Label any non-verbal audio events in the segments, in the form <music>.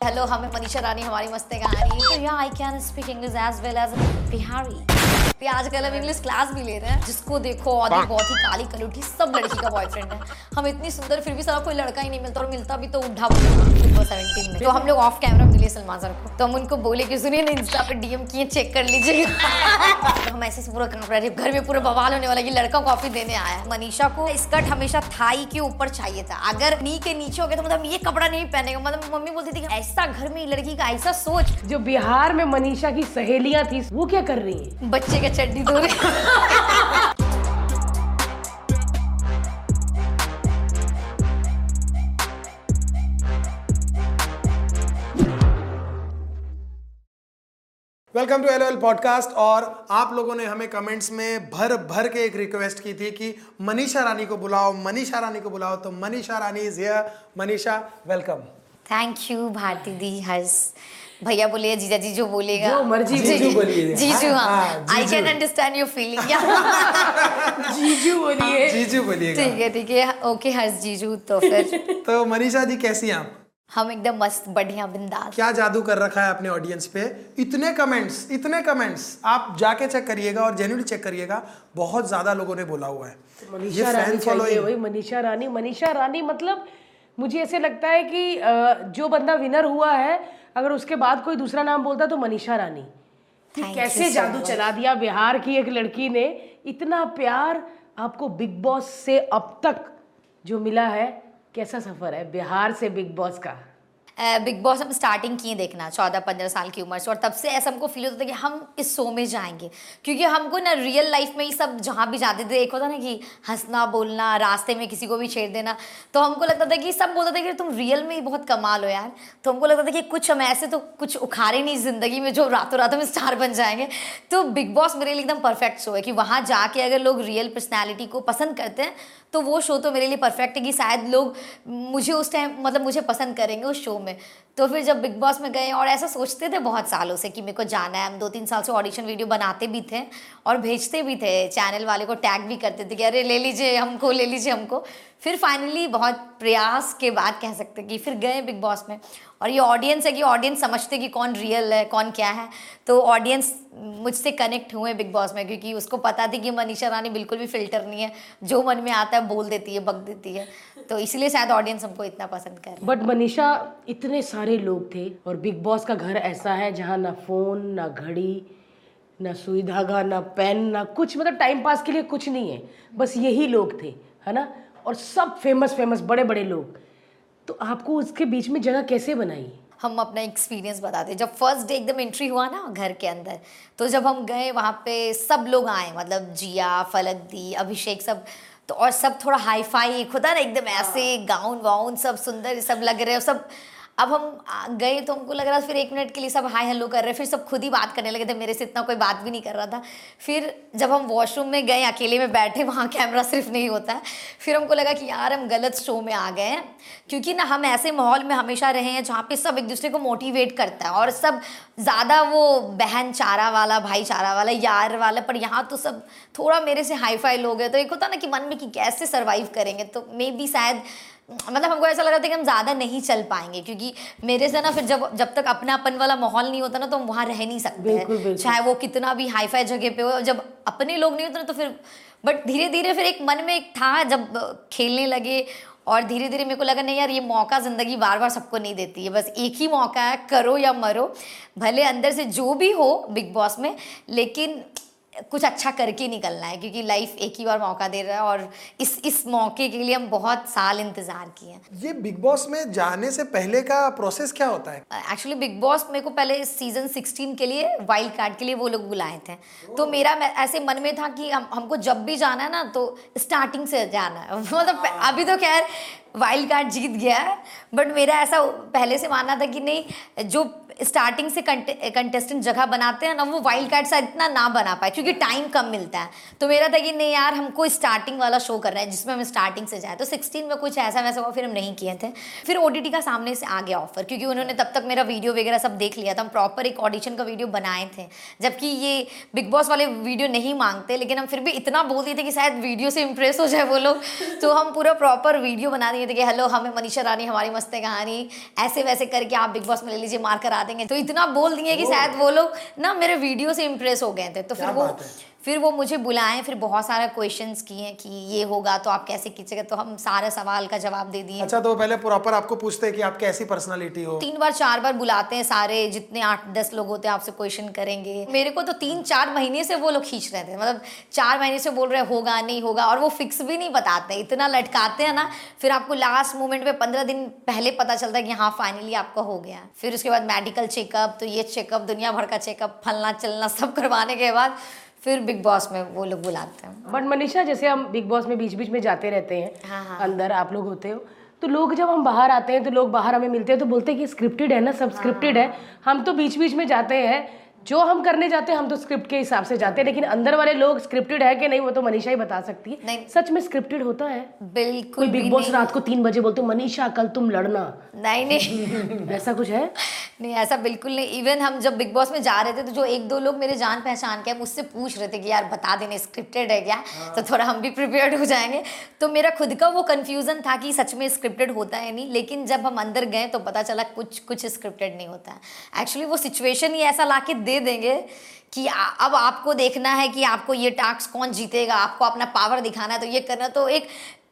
Hello हमें मनीषा रानी, हमारी मस्ते या I can speak English as well as Bihari पे आजकल हम इंग्लिश क्लास भी ले रहे हैं जिसको देखो और बहुत ही काली कलूठी सब लड़की का बॉयफ्रेंड है। हम इतनी सुंदर फिर भी सारा कोई लड़का ही नहीं मिलता और मिलता भी तो उठा सेवेंटीन में। तो हम लोग ऑफ़ कैमरा मिले सलमान सर को। तो हम उनको बोले कि सुनिए ना इंस्टा पे डीएम किए चेक कर लीजिएगा तो हम ऐसे पूरा कपड़ा घर में पूरा बवाल होने वाला कि लड़का कॉफ़ी देने आया है मनीषा को स्कर्ट हमेशा थाई के ऊपर चाहिए था। अगर नी के नीचे हो गया तो मतलब ये कपड़ा नहीं पहनेगा। मतलब मम्मी बोलती थी ऐसा घर में लड़की का ऐसा सोच। जो बिहार में मनीषा की सहेलियाँ थी वो क्या कर रही है? बच्चे के चड्डी धो वेलकम टू एल पॉडकास्ट और आप लोगों ने हमें कमेंट्स में भर भर के एक रिक्वेस्ट की थी कि मनीषा रानी को बुलाओ मनीषा रानी को बुलाओ तो Manisha Rani is here Manisha welcome thank you Bharti di Harsh भैया बोलिए जीजा जी जो बोलेगा। जो मर्ज़ी जीजू बोलिए। जीजू हाँ। I can understand your feeling जीजू बोलिए। जीजू बोलिए ठीक है ठीक है। ओके हर्ष जीजू तो फिर <laughs> तो मनीषा जी कैसी हैं आप? हम एकदम मस्त बढ़िया बिंदास। क्या जादू कर रखा है अपने ऑडियंस पे? इतने कमेंट्स इतने कमेंट्स आप जाके चेक करिएगा और जेन्यूनली चेक करिएगा बहुत ज़्यादा लोगों ने बोला हुआ है। मनीषा रानी चाहिए वही मनीषा रानी। मनीषा रानी मतलब मुझे ऐसे लगता है कि जो बंदा विनर हुआ है अगर उसके बाद कोई दूसरा नाम बोलता तो मनीषा रानी। कि कैसे जादू चला दिया बिहार की एक लड़की ने। इतना प्यार आपको बिग बॉस से अब तक जो मिला है कैसा सफ़र है बिहार से बिग बॉस का? बिग बॉस हम स्टार्टिंग किए देखना चौदह पंद्रह साल की उम्र से। और तब से ऐसा हमको फील होता था कि हम इस शो में जाएँगे। क्योंकि हमको ना रियल लाइफ में ही सब जहाँ भी जाते थे, एक होता ना कि हंसना, बोलना, रास्ते में किसी को भी छेड़ देना। तो हमको लगता था कि सब बोलते थे कि तुम रियल में ही बहुत कमाल हो यार। तो हमको लगता था कि कुछ हम ऐसे तो कुछ उखाड़े नहीं ज़िंदगी में जो रातों रातों में स्टार बन जाएँगे। तो बिग बॉस मेरे लिए एकदम परफेक्ट शो है कि वहाँ जाके अगर लोग रियल पर्सनैलिटी को पसंद करते हैं तो वो शो तो मेरे लिए परफेक्ट है कि शायद लोग मुझे उस टाइम मतलब मुझे पसंद करेंगे उस शो में। तो फिर जब बिग बॉस में गए और ऐसा सोचते थे बहुत सालों से कि मेरे को जाना है, हम दो तीन साल से ऑडिशन वीडियो बनाते भी थे और भेजते भी थे चैनल वाले को टैग भी करते थे कि अरे ले लीजिए हमको, ले लीजिए हमको। फिर फाइनली बहुत प्रयास के बाद कह सकते कि फिर गए बिग बॉस में। और ये ऑडियंस है कि ऑडियंस समझते कि कौन रियल है कौन क्या है। तो ऑडियंस मुझसे कनेक्ट हुए बिग बॉस में क्योंकि उसको पता थी कि मनीषा रानी बिल्कुल भी फ़िल्टर नहीं है। जो मन में आता है बोल देती है बक देती है। तो इसलिए शायद ऑडियंस हमको इतना पसंद कर बट मनीषा इतने सारे लोग थे और बिग बॉस का घर ऐसा है जहाँ ना फ़ोन ना घड़ी ना सुई धागा ना पेन ना कुछ मतलब टाइम पास के लिए कुछ नहीं है। बस यही लोग थे है ना? और सब फ़ेमस फ़ेमस बड़े बड़े लोग। तो आपको उसके बीच में जगह कैसे बनाई? हम अपना एक्सपीरियंस बताते जब फ़र्स्ट डे एकदम एंट्री हुआ ना घर के अंदर तो जब हम गए वहाँ पे सब लोग आए मतलब जिया फलक दी अभिषेक सब तो और सब थोड़ा हाई फाई खुदा ना एकदम ऐसे गाउन वाउन सब सुंदर सब लग रहे सब अब हम गए तो हमको लग रहा फिर एक मिनट के लिए सब हाय हेलो कर रहे फिर सब खुद ही बात करने लगे थे, मेरे से इतना कोई बात भी नहीं कर रहा था। फिर जब हम वॉशरूम में गए, अकेले में बैठे, वहाँ कैमरा सिर्फ़ नहीं होता है, फिर हमको लगा कि यार हम गलत शो में आ गए हैं, क्योंकि ना हम ऐसे माहौल में हमेशा रहे हैं जहाँ पे सब एक दूसरे को मोटिवेट करता है और सब ज़्यादा वो बहन चारा वाला भाईचारा वाला, यार वाला, पर यहाँ तो सब थोड़ा मेरे से हाई फाई लोग हैं तो एक होता ना कि मन में कि कैसे सर्वाइव करेंगे? तो मे बी शायद मतलब हमको ऐसा लग रहा था कि हम ज़्यादा नहीं चल पाएँगे क्योंकि मेरे से ना फिर जब जब तक अपना अपन वाला माहौल नहीं होता ना तो हम वहाँ रह नहीं सकते। चाहे वो कितना भी हाई फाई जगह पे हो जब अपने लोग नहीं होते ना तो फिर बट धीरे धीरे फिर एक मन में एक था जब खेलने लगे और धीरे धीरे मेरे को लगा नहीं यार ये मौका ज़िंदगी बार बार सबको नहीं देती है बस एक ही मौका है करो या मरो भले अंदर से जो भी हो बिग बॉस में लेकिन कुछ अच्छा करके निकलना है क्योंकि लाइफ एक ही बार मौका दे रहा है और इस इस मौके के लिए हम बहुत साल इंतज़ार किए हैं। ये बिग बॉस में जाने से पहले का प्रोसेस क्या होता है? एक्चुअली बिग बॉस मेरे को पहले सीज़न 16 के लिए वाइल्ड कार्ड के लिए वो लोग बुलाए थे। तो मेरा ऐसे मन में था कि हम हमको जब भी जाना है ना तो स्टार्टिंग से जाना है। <laughs> मतलब अभी तो खैर वाइल्ड कार्ड जीत गया है बट मेरा ऐसा पहले से मानना था कि नहीं जो स्टार्टिंग से कंटेस्टेंट जगह बनाते हैं ना, वो वाइल्ड कार्ड शायद इतना ना बना पाए, क्योंकि टाइम कम मिलता है। तो मेरा था कि नहीं यार, हमको स्टार्टिंग वाला शो करना है, जिसमें हम स्टार्टिंग से जाए। तो सिक्सटीन में कुछ ऐसा वैसा हुआ, फिर हम नहीं किए थे। फिर ओ का सामने से आ गया ऑफ़र क्योंकि उन्होंने तब तक मेरा वीडियो वगैरह सब देख लिया था। हम प्रॉपर एक ऑडिशन का वीडियो बनाए थे। जबकि ये बिग बॉस वाले वीडियो नहीं मांगते, लेकिन हम फिर भी इतना बोल दिए थे कि शायद वीडियो से इम्प्रेस हो जाए वो लोग। तो हम पूरा प्रॉपर वीडियो बना दिए थे कि, हेलो, हमें मनीषा रानी, हमारी मस्त कहानी। ऐसे वैसे करके आप बिग बॉस में ले लीजिए, मार करा देंगे। तो इतना बोल दिए कि शायद वो लोग ना मेरे वीडियो से इम्प्रेस हो गए थे। तो फिर वो फिर वो मुझे बुलाएँ फिर बहुत सारा क्वेश्चंस किए कि ये होगा तो आप कैसे कीजिएगा तो हम सारे सवाल का जवाब दे दिए। अच्छा तो पहले प्रॉपर आपको पूछते हैं कि आप कैसी पर्सनालिटी हो। तीन बार चार बार बुलाते हैं सारे जितने आठ दस लोग होते हैं आपसे क्वेश्चन करेंगे। मेरे को तो तीन चार महीने से वो लोग खींच रहे थे। मतलब चार महीने से बोल रहे होगा नहीं होगा और वो फिक्स भी नहीं बताते इतना लटकाते हैं ना फिर आपको लास्ट मोमेंट में पंद्रह दिन पहले पता चलता है कि हाँ फाइनली आपका हो गया। फिर उसके बाद मेडिकल चेकअप तो ये चेकअप दुनिया भर का चेकअप फलना चलना सब करवाने के बाद फिर बिग बॉस में वो लोग बुलाते हैं बट मनीषा जैसे हम बिग बॉस में बीच बीच में जाते रहते हैं हाँ हाँ. अंदर आप लोग होते हो तो लोग जब हम बाहर आते हैं तो लोग बाहर हमें मिलते हैं तो बोलते हैं कि स्क्रिप्टेड है ना सब स्क्रिप्टेड हाँ. है हम तो बीच बीच में जाते हैं जो हम करने जाते हैं हम तो स्क्रिप्ट के हिसाब से जाते हैं लेकिन अंदर वाले लोग स्क्रिप्टेड है कि नहीं वो तो मनीषा ही बता सकती है। सच में स्क्रिप्टेड होता है। बिल्कुल बिग बॉस रात को तीन बजे बोलते मनीषा कल तुम लड़ना। नहीं नहीं। <laughs> ऐसा कुछ है? नहीं ऐसा बिल्कुल नहीं। इवन हम जब बिग बॉस में जा रहे थे तो जो एक दो लोग मेरे जान पहचान के मुझसे पूछ रहे थे कि यार बता देने स्क्रिप्टेड है क्या? हाँ। तो थोड़ा हम भी प्रिपेयर्ड हो जाएँगे। तो मेरा खुद का वो कन्फ्यूज़न था कि सच में स्क्रिप्टेड होता है नहीं लेकिन जब हम अंदर गए तो पता चला कुछ कुछ स्क्रिप्टेड नहीं होता है। एक्चुअली वो सिचुएशन ही ऐसा ला के दे देंगे कि अब आपको देखना है कि आपको ये टास्क कौन जीतेगा आपको अपना पावर दिखाना है तो ये करना तो एक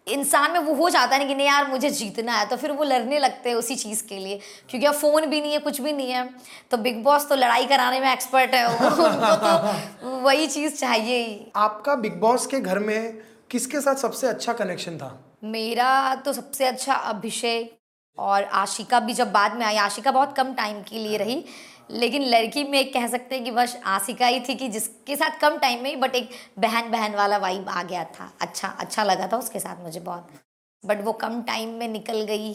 इंसान में वो हो जाता है ना कि नहीं यार मुझे जीतना है तो फिर वो लड़ने लगते हैं उसी चीज़ के लिए क्योंकि अब फ़ोन भी नहीं है कुछ भी नहीं है तो बिग बॉस तो लड़ाई कराने में एक्सपर्ट है <laughs> उनको तो वही चीज़ चाहिए ही। आपका बिग बॉस के घर में किसके साथ सबसे अच्छा कनेक्शन था? मेरा तो सबसे अच्छा अभिषेक। और आशिका भी जब बाद में आई, आशिका बहुत कम टाइम के लिए रही, लेकिन लड़की में कह सकते हैं कि बस आशिका ही थी कि जिसके साथ कम टाइम में ही बट एक बहन बहन वाला वाइब आ गया था। अच्छा अच्छा लगा था उसके साथ मुझे बहुत। बट वो कम टाइम में निकल गई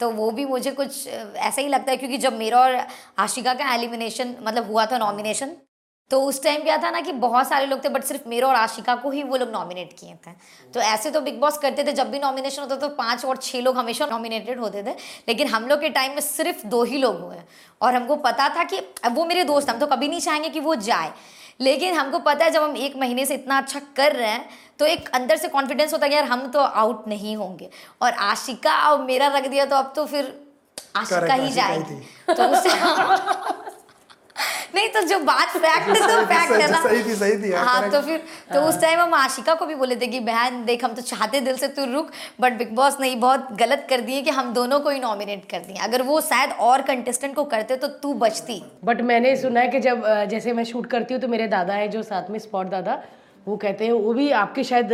तो वो भी मुझे कुछ, ऐसा ही लगता है, क्योंकि जब मेरा और आशिका का एलिमिनेशन मतलब हुआ था नॉमिनेशन तो उस टाइम क्या था ना कि बहुत सारे लोग थे बट सिर्फ़ मेरा और आशिका को ही वो लोग नॉमिनेट किए थे। तो ऐसे तो बिग बॉस करते थे जब भी नॉमिनेशन होता था तो पाँच और छह लोग हमेशा नॉमिनेटेड होते थे। लेकिन हम लोग के टाइम में सिर्फ़ दो ही लोग हुए। और हमको पता था कि वो मेरे दोस्त हम तो कभी नहीं चाहेंगे कि वो जाए। लेकिन हमको पता है जब हम एक महीने से इतना अच्छा कर रहे हैं तो एक अंदर से कॉन्फिडेंस होता है कि यार हम तो आउट नहीं होंगे। और आशिका और मेरा रख दिया तो अब तो फिर आशिका ही जाएगी। तो <laughs> नहीं तो जो बात फैक्ट है तो <laughs> फैक्ट है ना। सही थी सही थी हाँ तो फिर तो उस टाइम हम आशिका को भी बोले थे कि बहन देख हम तो चाहते दिल से तू रुक बट बिग बॉस ने बहुत गलत कर दिए कि हम दोनों को ही नॉमिनेट कर दिए अगर वो शायद और कंटेस्टेंट को करते तो तू बचती। बट मैंने सुना है कि जब जैसे मैं शूट करती हूँ तो मेरे दादा है जो साथ में स्पॉट दादा वो कहते हैं वो भी आपके शायद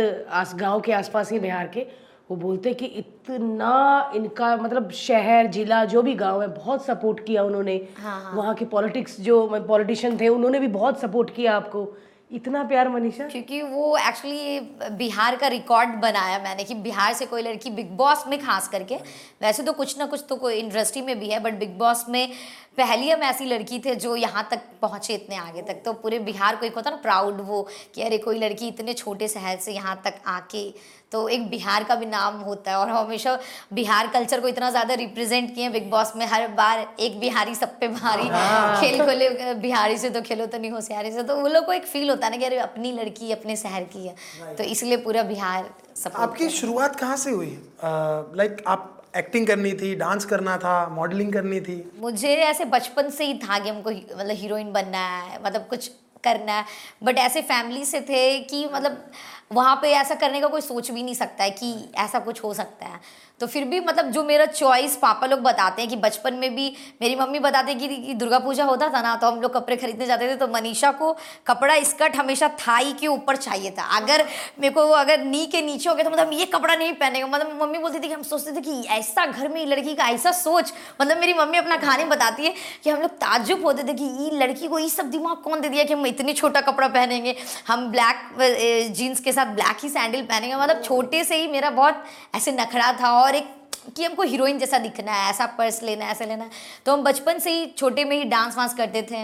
गाँव के आसपास ही बिहार के। वो बोलते कि इतना इनका मतलब शहर जिला जो भी गाँव है बहुत सपोर्ट किया उन्होंने। हाँ, हाँ. वहाँ के पॉलिटिक्स जो पॉलिटिशियन थे उन्होंने भी बहुत सपोर्ट किया आपको। इतना प्यार मनीषा। क्योंकि वो एक्चुअली बिहार का रिकॉर्ड बनाया मैंने कि बिहार से कोई लड़की बिग बॉस में खास करके वैसे तो कुछ ना कुछ तो कोई इंडस्ट्री में भी है बट बिग बॉस में पहली हम ऐसी लड़की थे जो यहाँ तक पहुँचे इतने आगे तक। तो पूरे बिहार को एक होता ना प्राउड वो कि अरे कोई लड़की इतने छोटे शहर से यहाँ तक आके। तो एक बिहार का भी नाम होता है और हमेशा बिहार कल्चर को इतना ज़्यादा रिप्रेजेंट किए बिग बॉस में हर बार एक बिहारी सब पे भारी हाँ। खेल खोले बिहारी से तो खेलो तो नहीं होशियारी से तो वो लोग को एक फील होता है ना कि अरे अपनी लड़की अपने शहर की है। तो इसलिए पूरा बिहार सब आपकी शुरुआत कहाँ से हुई? लाइक आप एक्टिंग करनी थी डांस करना था मॉडलिंग करनी थी। मुझे ऐसे बचपन से ही था कि हमको मतलब हीरोइन बनना है मतलब कुछ करना है। बट ऐसे फैमिली से थे कि मतलब वहाँ पे ऐसा करने का कोई सोच भी नहीं सकता है कि ऐसा कुछ हो सकता है। तो फिर भी मतलब जो मेरा चॉइस पापा लोग बताते हैं कि बचपन में भी मेरी मम्मी बताते हैं कि, कि दुर्गा पूजा होता था ना तो हम लोग कपड़े खरीदने जाते थे तो मनीषा को कपड़ा स्कर्ट हमेशा थाई के ऊपर चाहिए था। अगर मेरे को अगर नी के नीचे हो गया तो मतलब ये कपड़ा नहीं पहनेगा। मतलब मम्मी बोलती थी कि हम सोचते थे कि ऐसा घर में लड़की का ऐसा सोच। मतलब मेरी मम्मी अपना कहानी बताती है कि हम लोग ताजुब होते थे कि ये लड़की को ये सब दिमाग कौन दे दिया कि हम इतनी छोटा कपड़ा पहनेंगे? हम ब्लैक जीन्स के साथ ब्लैक ही सैंडल पहनेंगे। मतलब छोटे से ही मेरा बहुत ऐसे नखड़ा था और एक कि हमको हीरोइन जैसा दिखना है, ऐसा पर्स लेना है, ऐसा लेना है। तो हम बचपन से ही, छोटे में ही डांस वांस करते थे।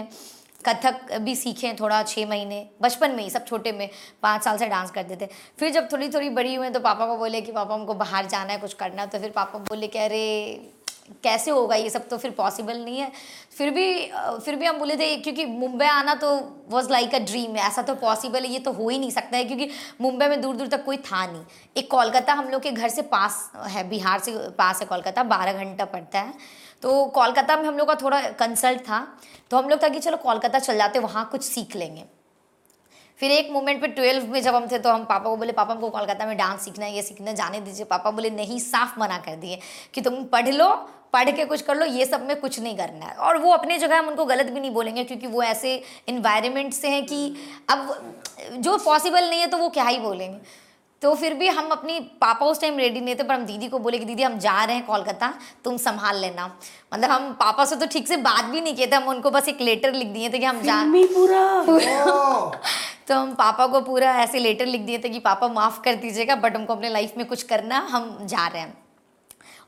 कथक भी सीखे थोड़ा छः महीने, बचपन में ही, सब छोटे में, पाँच साल से डांस करते थे। फिर जब थोड़ी थोड़ी बड़ी हुए तो पापा को बोले कि पापा हमको बाहर जाना है, कुछ करना है तो फिर पापा बोले कि अरे कैसे होगा ये सब तो फिर पॉसिबल नहीं है। फिर भी फिर भी हम बोले थे, क्योंकि मुंबई आना तो वॉज़ लाइक अ ड्रीम है, ऐसा तो पॉसिबल है, ये तो हो ही नहीं सकता है, क्योंकि मुंबई में दूर दूर तक कोई था नहीं। एक कोलकाता हम लोग के घर से पास है, बिहार से पास है कोलकाता, बारह घंटा पड़ता है। तो कोलकाता में हम लोग का थोड़ा कंसल्ट था तो हम लोग था कि चलो कोलकाता चल जाते, वहाँ कुछ सीख लेंगे। फिर एक मोमेंट पे ट्वेल्व में जब हम थे तो हम पापा को बोले, पापा, हमको कोलकाता में डांस सीखना है, ये सीखना जाने दीजिए। पापा बोले, नहीं, साफ़ मना कर दिए कि तुम पढ़ लो, पढ़ के कुछ कर लो, ये सब में कुछ नहीं करना है। और वो अपने जगह हम उनको गलत भी नहीं बोलेंगे क्योंकि वो ऐसे इन्वायरमेंट से हैं कि अब जो पॉसिबल नहीं है तो वो क्या ही बोलेंगे। तो फिर भी हम अपनी पापा उस टाइम रेडी नहीं थे पर हम दीदी को बोले कि दीदी हम जा रहे हैं कोलकाता तुम संभाल लेना। मतलब हम पापा से तो ठीक से बात भी नहीं किए थे हम उनको बस एक लेटर लिख दिए थे कि हम जा पूरा, पूरा <laughs> तो हम पापा को पूरा ऐसे लेटर लिख दिए थे कि पापा माफ़ कर दीजिएगा बट हमको अपने लाइफ में कुछ करना हम जा रहे हैं।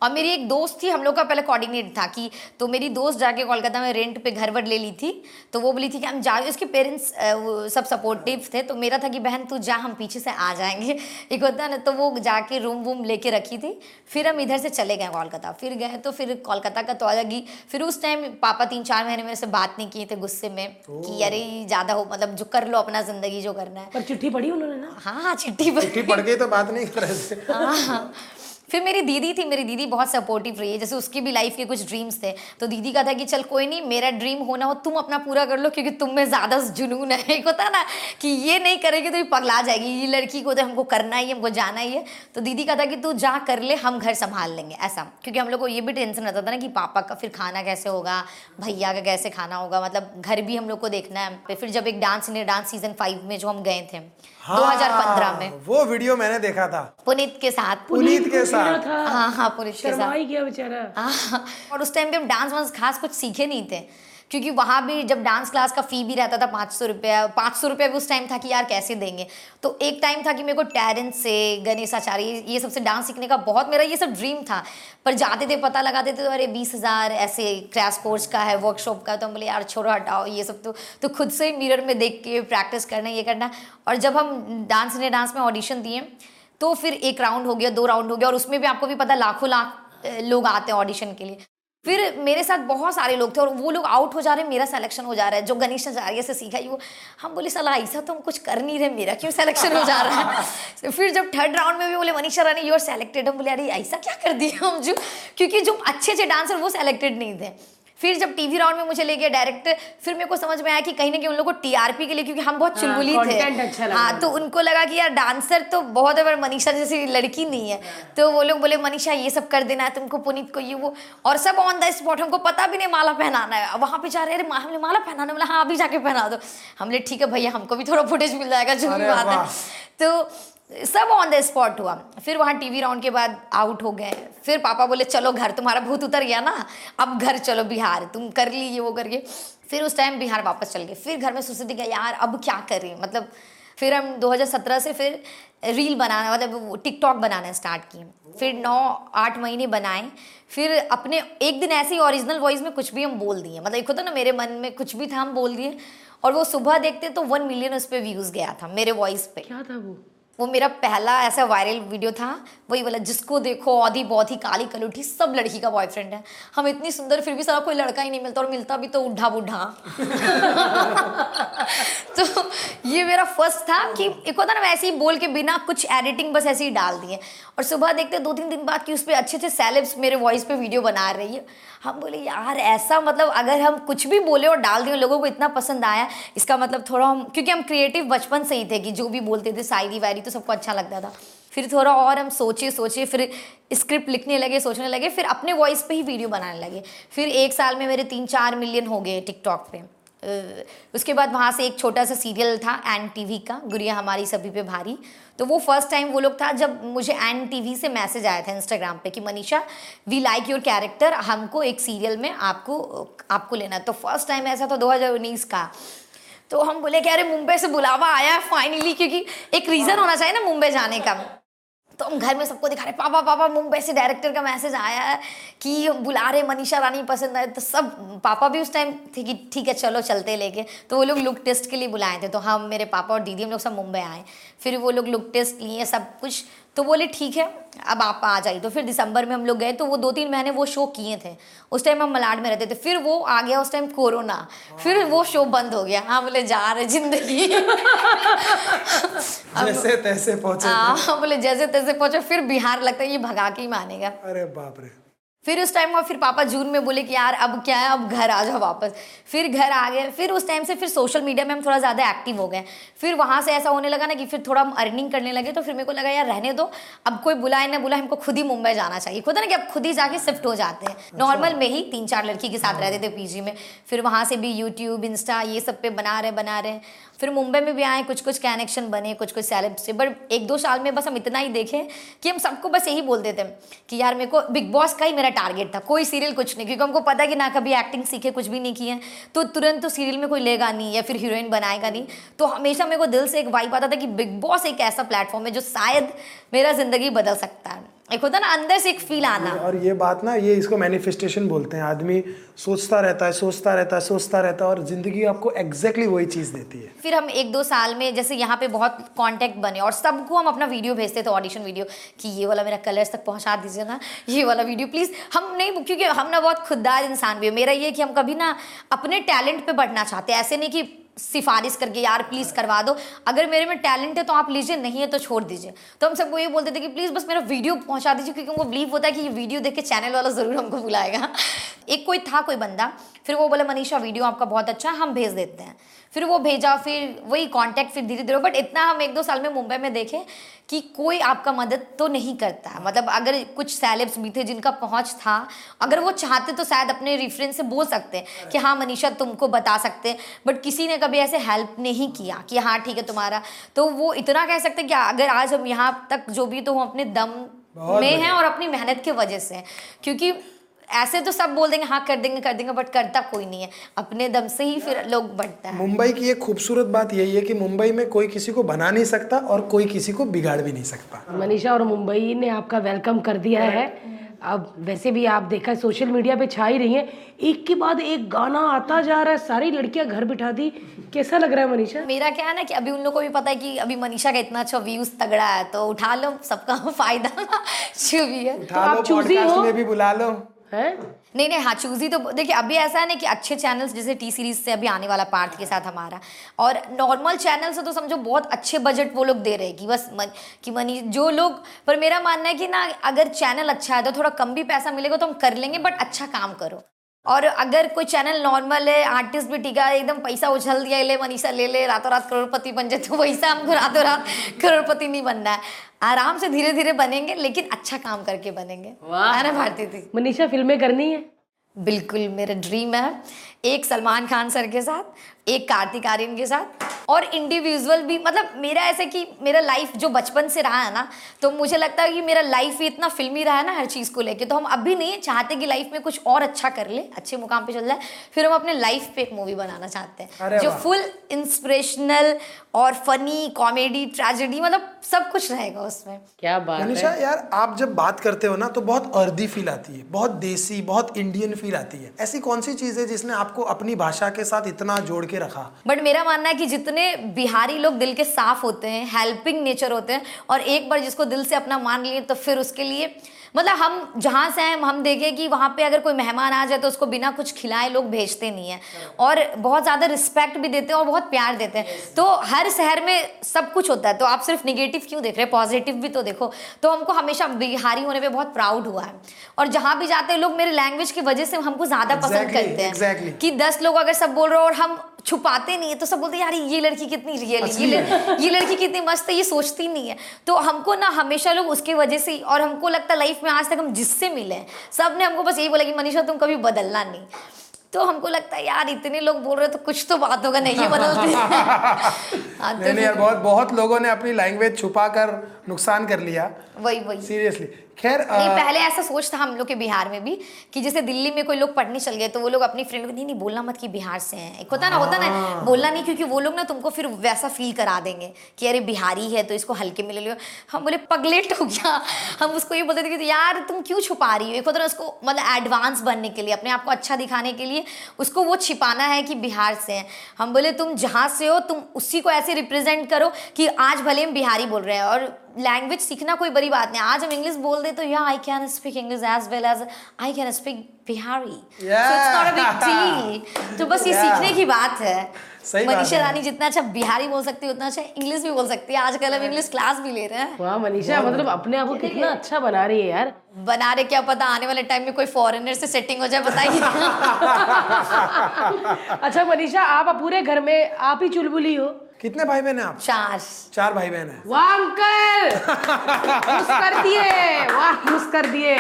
और मेरी एक दोस्त थी हम लोग का पहले कोऑर्डिनेट था कि तो मेरी दोस्त जाके कोलकाता में रेंट पे घर वर ले ली थी तो वो बोली थी कि हम जा उसके पेरेंट्स सब सपोर्टिव थे तो मेरा था कि बहन तू जा हम पीछे से आ जाएँगे। <laughs> एक होता ना तो वो जाके रूम वूम लेके रखी थी फिर हम इधर से चले गए कोलकाता। फिर गए तो फिर कोलकाता का तो अलग ही फिर उस टाइम पापा तीन चार महीने मेरे से बात नहीं किए थे गुस्से में कि अरे ज़्यादा हो मतलब जो कर लो अपना ज़िंदगी जो करना है। पर चिट्ठी पढ़ी उन्होंने ना? हाँ हाँ चिट्ठी पढ़ गई तो बात नहीं कर रहे थे। हाँ, हाँ। फिर मेरी दीदी थी, मेरी दीदी बहुत सपोर्टिव रही है। जैसे उसकी भी लाइफ के कुछ ड्रीम्स थे। तो दीदी का था कि, चल, कोई नहीं, मेरा ड्रीम होना हो, तुम अपना पूरा कर लो, क्योंकि तुम में ज़्यादा जुनून है। <laughs> एक होता ना, कि ये नहीं करेगी तो ये पगला जाएगी। ये लड़की को तो हमको करना ही है, हमको जाना ही है। तो दीदी का था कि, तू जा, कर ले, हम घर संभाल लेंगे। ऐसा। क्योंकि हम लोग को ये भी टेंशन रहता था ना कि पापा का फिर खाना कैसे होगा, भैया का कैसे खाना होगा। मतलब घर भी हम लोग को देखना है। फिर जब एक डांस डांस सीज़न फाइव में जो हम गए थे हाँ, 2015 में। वो वीडियो मैंने देखा था। पुनीत के साथ। पुनीत के साथ। हाँ हाँ पुनीत के साथ। गया बेचारा। हाँ और उस टाइम पे हम डांस वांस खास कुछ सीखे नहीं थे। क्योंकि वहाँ भी जब डांस क्लास का फ़ी भी रहता था पाँच सौ रुपया, पाँच सौ रुपया भी उस टाइम था कि यार कैसे देंगे? तो एक टाइम था कि मेरे को टैरेंस से गणेश आचार्य ये सबसे डांस सीखने का बहुत मेरा ये सब ड्रीम था। पर जाते थे, पता लगाते थे तो अरे बीस हज़ार ऐसे क्रैश कोर्स का है वर्कशॉप का तो हम बोले, यार छोड़ो, हटाओ, ये सब तो तो खुद से ही मिरर में देख के प्रैक्टिस करना, ये करना। और जब हम डांस ने डांस में ऑडिशन दिए तो फिर एक राउंड हो गया, दो राउंड हो गया, और उसमें भी आपको भी पता लाखों लाख लोग आते हैं ऑडिशन के लिए। फिर मेरे साथ बहुत सारे लोग थे और वो लोग आउट हो जा रहे हैं, मेरा सिलेक्शन हो जा रहा है, जो गणेश आचार्य से सीखा ही, वो, हम बोले, सलाह, ऐसा तो हम कुछ कर नहीं रहे, मेरा क्यों सिलेक्शन हो जा रहा है? <laughs> फिर जब थर्ड राउंड में भी बोले, Manisha Rani you are selected हम बोले, अरे, ऐसा क्या कर दिया हम जो, क्योंकि जो अच्छे अच्छे डांसर वो सेलेक्टेड नहीं थे। फिर जब टीवी राउंड में मुझे ले गया डायरेक्टर फिर मेरे को समझ में आया कि कहीं ना कहीं उन लोगों को टीआरपी के लिए क्योंकि हम बहुत हाँ, चुलबुली थे। अच्छा हाँ तो उनको लगा कि यार डांसर तो बहुत है पर मनीषा जैसी लड़की नहीं है। तो वो लोग बोले मनीषा ये सब कर देना है तुमको पुनीत को ये वो। और सब ऑन द स्पॉट हमको पता भी नहीं माला पहनाना है। वहाँ पे जा रहे अरे हमने माला पहनाना बोला हाँ अभी जाके पहना दो। हमने ठीक है भैया हमको भी थोड़ा फुटेज मिल जाएगा जो भी बात है। तो सब ऑन द स्पॉट हुआ। फिर वहाँ टीवी राउंड के बाद आउट हो गए। फिर पापा बोले, चलो, घर तुम्हारा भूत उतर गया ना। अब घर चलो, बिहार। तुम कर ली ये, वो करके फिर उस टाइम बिहार वापस चल गए। फिर घर में सोचते थे यार, अब क्या करें? मतलब फिर हम 2017 से फिर रील बनाना मतलब टिकटॉक बनाना स्टार्ट किए। फिर नौ, आठ महीने बनाए। फिर अपने एक दिन ऐसे ही ओरिजिनल वॉइस में कुछ भी हम बोल दिए। मतलब एक होता ना, मेरे मन में कुछ भी था, हम बोल दिए। और वो सुबह देखते तो वन मिलियन उस पर व्यूज़ गया था, मेरे वॉइस पे। क्या था वो? वो मेरा पहला ऐसा वायरल वीडियो था। वही वाला, जिसको देखो, आधी बहुत ही काली कलूठी, सब लड़की का बॉयफ्रेंड है। हम इतनी सुंदर, फिर भी सारा कोई लड़का ही नहीं मिलता और मिलता भी तो उड्ढा बुढ़ा <laughs> तो ये मेरा फ़र्स्ट था कि एक होता ना वैसे ही बोल के बिना कुछ एडिटिंग बस ऐसे ही डाल दिए और सुबह देखते दो तीन दिन बाद कि उस पर अच्छे अच्छे सेलेब्स मेरे वॉइस पे वीडियो बना रही है। हम बोले, यार, ऐसा मतलब अगर हम कुछ भी बोले और डाल दिए लोगों को इतना पसंद आया, इसका मतलब थोड़ा हम, क्योंकि हम क्रिएटिव बचपन से ही थे कि जो भी बोलते थे शायरी वायरी तो सबको अच्छा लगता था। फिर थोड़ा और हम सोचे सोचे, फिर स्क्रिप्ट लिखने लगे, सोचने लगे, फिर अपने वॉइस पे ही वीडियो बनाने लगे। फिर एक साल में मेरे तीन चार मिलियन हो गए टिकटॉक पे। उसके बाद वहाँ से एक छोटा सा सीरियल था एन टीवी का गुड़िया हमारी सभी पे भारी। तो वो फ़र्स्ट टाइम वो लोग था जब मुझे एन टीवी से मैसेज आया था इंस्टाग्राम पे कि Manisha we like your character हमको एक सीरियल में आपको आपको लेना तो फ़र्स्ट टाइम ऐसा था 2019 का। तो हम बोले कि अरे मुंबई से बुलावा आया फाइनली क्योंकि एक रीज़न होना चाहिए ना मुंबई जाने का। तो हम घर में सबको दिखा रहे पापा पापा, मुंबई से डायरेक्टर का मैसेज आया है कि बुला रहे मनीषा रानी पसंद आए तो सब, पापा भी उस टाइम थे कि, ठीक है, चलो, चलते लेके। तो वो लोग लुक टेस्ट के लिए बुलाए थे। तो हम, मेरे पापा और दीदी, हम लोग सब मुंबई आए। फिर वो लोग लुक टेस्ट लिए, सब कुछ तो बोले ठीक है अब आप आ जाइए। तो फिर दिसंबर में हम लोग गए तो वो दो तीन महीने वो शो किए थे। उस टाइम हम मलाड में रहते थे। फिर वो आ गया उस टाइम कोरोना। फिर वो शो बंद हो गया। हाँ बोले जा रहे ज़िंदगी। <laughs> जैसे तैसे पहुँचे हाँ बोले जैसे तैसे पहुँचे। फिर बिहार लगता है ये भगा के ही मानेगा। अरे बाप रे। फिर उस टाइम फिर पापा जून में बोले कि यार अब क्या है? अब घर आ जाओ वापस। फिर घर आ गए। फिर उस टाइम से फिर सोशल मीडिया में हम थोड़ा ज़्यादा एक्टिव हो गए। फिर वहाँ से ऐसा होने लगा ना कि फिर थोड़ा हम अर्निंग करने लगे तो फिर मेरे को लगा यार रहने दो। अब कोई बुलाए ना बुलाए हमको खुद ही मुंबई जाना चाहिए। खुद ना कि अब खुद ही जाके शिफ्ट हो जाते हैं। नॉर्मल में ही तीन चार लड़की के साथ रहते थे पीजी में। फिर वहाँ से भी यूट्यूब इंस्टा ये सब पे बना रहे बना रहे। फिर मुंबई में भी आए कुछ कुछ कनेक्शन बने कुछ कुछ सेलेब से बट एक दो साल में बस हम इतना ही देखें कि हम सबको बस यही बोलते थे कि यार मेरे को बिग बॉस का ही मेरा टारगेट था, कोई सीरियल कुछ नहीं, क्योंकि हमको पता कि ना कभी एक्टिंग सीखे, कुछ भी नहीं किए तो तुरंत तो सीरियल में कोई लेगा नहीं या फिर हीरोइन बनाएगा नहीं। तो हमेशा मेरे को दिल से एक वाइब आता था कि बिग बॉस एक ऐसा प्लेटफॉर्म है जो शायद मेरा ज़िंदगी बदल सकता है। एक होता ना अंदर से एक फील आना। और ये बात ना ये इसको मैनिफेस्टेशन बोलते हैं। आदमी सोचता रहता है सोचता रहता है सोचता रहता है और ज़िंदगी आपको एग्जैक्टली exactly वही चीज़ देती है। फिर हम एक दो साल में जैसे यहाँ पे बहुत कांटेक्ट बने और सबको हम अपना वीडियो भेजते थे ऑडिशन वीडियो कि ये वाला मेरा कलर्स तक पहुँचा दीजिए ना ये वाला वीडियो प्लीज़ हम नहीं क्योंकि हम ना बहुत खुददार इंसान भी है। मेरा ये कि हम कभी ना अपने टैलेंट पे बढ़ना चाहते हैं। ऐसे नहीं कि सिफारिश करके, यार प्लीज़ करवा दो। अगर मेरे में टैलेंट है तो आप लीजिए, नहीं है तो छोड़ दीजिए। तो हम सबको ये बोलते थे कि प्लीज़ बस मेरा वीडियो पहुँचा दीजिए, क्योंकि हमको बिलीव होता है कि ये वीडियो देख के चैनल वाला ज़रूर हमको बुलाएगा। <laughs> एक कोई था, कोई बंदा। फिर वो बोला, मनीषा वीडियो आपका बहुत अच्छा है, हम भेज देते हैं। फिर वो भेजा, फिर वही कांटेक्ट फिर धीरे धीरे बट इतना हम एक दो साल में मुंबई में देखें कि कोई आपका मदद तो नहीं करता। मतलब अगर कुछ सेलेब्स भी थे जिनका पहुँच था, अगर वो चाहते तो शायद अपने रेफरेंस से बोल सकते हैं कि हाँ मनीषा, तुमको बता सकते हैं। बट किसी ने कभी ऐसे हेल्प नहीं किया कि हाँ ठीक है तुम्हारा। तो वो इतना कह सकते हैं कि अगर आज हम यहाँ तक जो भी तो हम अपने दम में हैं और अपनी मेहनत की वजह से। क्योंकि ऐसे तो सब बोल देंगे हाँ कर देंगे कर देंगे बट करता कोई नहीं है। अपने दम से ही फिर लोग बढ़ता है। मुंबई की एक खूबसूरत बात यही है कि मुंबई में कोई किसी को बना नहीं सकता और कोई किसी को बिगाड़ भी नहीं सकता। मनीषा और मुंबई ने आपका वेलकम कर दिया है। अब वैसे भी आप देखा है सोशल मीडिया पे छा ही रही हैं। एक के बाद एक गाना आता जा रहा है सारी लड़कियाँ घर बिठा दी। कैसा लग रहा है मनीषा? मेरा क्या है ना कि अभी उन लोग को भी पता है कि अभी मनीषा का इतना अच्छा व्यूज़ तगड़ा है तो उठा लो सबका <laughs> फ़ायदा <laughs> भी है। उठा लो आप चूजी पॉडकास्ट हो? भी बुला लो। है? नहीं नहीं हाँ चूजी तो देखिए अभी ऐसा है ना कि अच्छे चैनल्स जैसे टी सीरीज़ से अभी आने वाला पार्थ के साथ हमारा और नॉर्मल चैनल से तो समझो बहुत अच्छे बजट वो लोग दे रहे कि बस मन, कि मनी जो लोग पर मेरा मानना है कि ना अगर चैनल अच्छा है तो थोड़ा कम भी पैसा मिलेगा तो हम कर लेंगे बट अच्छा काम करो। और अगर कोई चैनल नॉर्मल है आर्टिस्ट भी टीका एकदम पैसा उछल दिया ले मनीषा ले ले रातों रात करोड़पति बन जाए तो वैसा हमको रातों रात करोड़पति नहीं बनना है। आराम से धीरे धीरे बनेंगे लेकिन अच्छा काम करके बनेंगे। है ना भारती थी मनीषा फ़िल्में करनी है? बिल्कुल मेरा ड्रीम है। एक सलमान खान सर के साथ एक कार्तिक आर्यन के साथ और इंडिविजुअल भी मतलब मेरा ऐसे कि मेरा लाइफ जो बचपन से रहा है ना तो मुझे लगता है कि मेरा लाइफ ही इतना फिल्मी रहा है ना हर चीज़ को लेके तो हम अभी नहीं चाहते कि लाइफ में कुछ और अच्छा कर ले अच्छे मुकाम पे चल जाए फिर हम अपने लाइफ पे एक मूवी बनाना चाहते हैं जो फुल इंस्पिरेशनल और फनी कॉमेडी ट्रेजेडी मतलब सब कुछ रहेगा उसमें। क्या बात मनीषा है यार आप जब बात करते हो ना तो बहुत अर्दी फील आती है बहुत देसी बहुत इंडियन फील आती है। ऐसी कौन सी चीज़ है जिसने आपको अपनी भाषा के साथ इतना जोड़ के रखा। बट मेरा मानना है कि जितने बिहारी लोग दिल के साफ़ होते हैं हेल्पिंग नेचर होते हैं, और एक बार जिसको दिल से अपना मान लिए तो फिर उसके लिए मतलब हम जहाँ से हैं हम देखें कि वहाँ पे अगर कोई मेहमान आ जाए तो उसको बिना कुछ खिलाए लोग भेजते नहीं हैं। और बहुत ज़्यादा रिस्पेक्ट भी देते हैं और बहुत प्यार देते हैं। तो हर शहर में सब कुछ होता है। तो आप सिर्फ़ निगेटिव क्यों देख रहे हैं? पॉजिटिव भी तो देखो। तो हमको हमेशा बिहारी होने पर बहुत प्राउड हुआ है। और जहाँ भी जाते हैं लोग मेरे लैंग्वेज की वजह से हमको ज़्यादा पसंद करते हैं। कि दस लोग अगर सब बोल रहे हो और हम छुपाते नहीं है तो सब बोलते यार ये लड़की कितनी रियल है ये लड़- ये लड़की कितनी मस्त है ये सोचती नहीं है। तो हमको ना हमेशा लोग उसकी वजह से ही और हमको लगता है लाइफ में आज तक हम जिससे मिले हैं सबने हमको बस यही बोला कि मनीषा तुम कभी बदलना नहीं। तो हमको लगता है यार इतने लोग बोल रहे तो कुछ तो बात होगा नहीं ये <laughs> बदलते <laughs> हाँ, तो नहीं नहीं यार बहुत बहुत लोगों ने अपनी लैंग्वेज छुपा कर नुकसान कर लिया। वही वही। सीरियसली खैर नहीं पहले ऐसा सोच था हम लोग के बिहार में भी कि जैसे दिल्ली में कोई लोग पढ़ने चल गए तो वो लोग अपनी फ्रेंड को नहीं नहीं बोलना मत कि बिहार से हैं। एक होता ना होता ना हाँ। बोलना नहीं क्योंकि वो लोग ना तुमको फिर वैसा फील करा देंगे कि अरे बिहारी है तो इसको हल्के में ले लियो। हम बोले पगलेट हो गया। हम उसको ये बोलते थे कि यार तुम क्यों छुपा रही हो? एक होता ना उसको मतलब एडवांस बनने के लिए अपने आप को अच्छा दिखाने के लिए उसको वो छिपाना है कि बिहार से हैं। हम बोले तुम जहाँ से हो तुम उसी को ऐसे रिप्रेजेंट करो कि आज भले हम बिहारी बोल रहे हैं और लैंग्वेज सीखना कोई बड़ी बात नहीं। आज हम इंग्लिश बोल दे तो या I can speak English as well as I can speak Bihari so it's not a big deal तो बस ये Yeah. सीखने की बात है। मनीषा रानी जितना अच्छा बिहारी बोल सकती है उतना अच्छा इंग्लिश भी बोल सकती है। आजकल हम इंग्लिश क्लास भी ले रहे हैं। वाह मनीषा मतलब अपने आप को कितना अच्छा बना रही है यार। बना रहे क्या पता आने वाले टाइम में कोई फॉरेनर से सेटिंग हो जाए बताइए। <laughs> अच्छा मनीषा आप पूरे घर में आप ही चुलबुली हो। कितने भाई बहन हैं आप? चार। चार भाई बहन हैं। वाह अंकल! कर दिए। वाह कर दिए।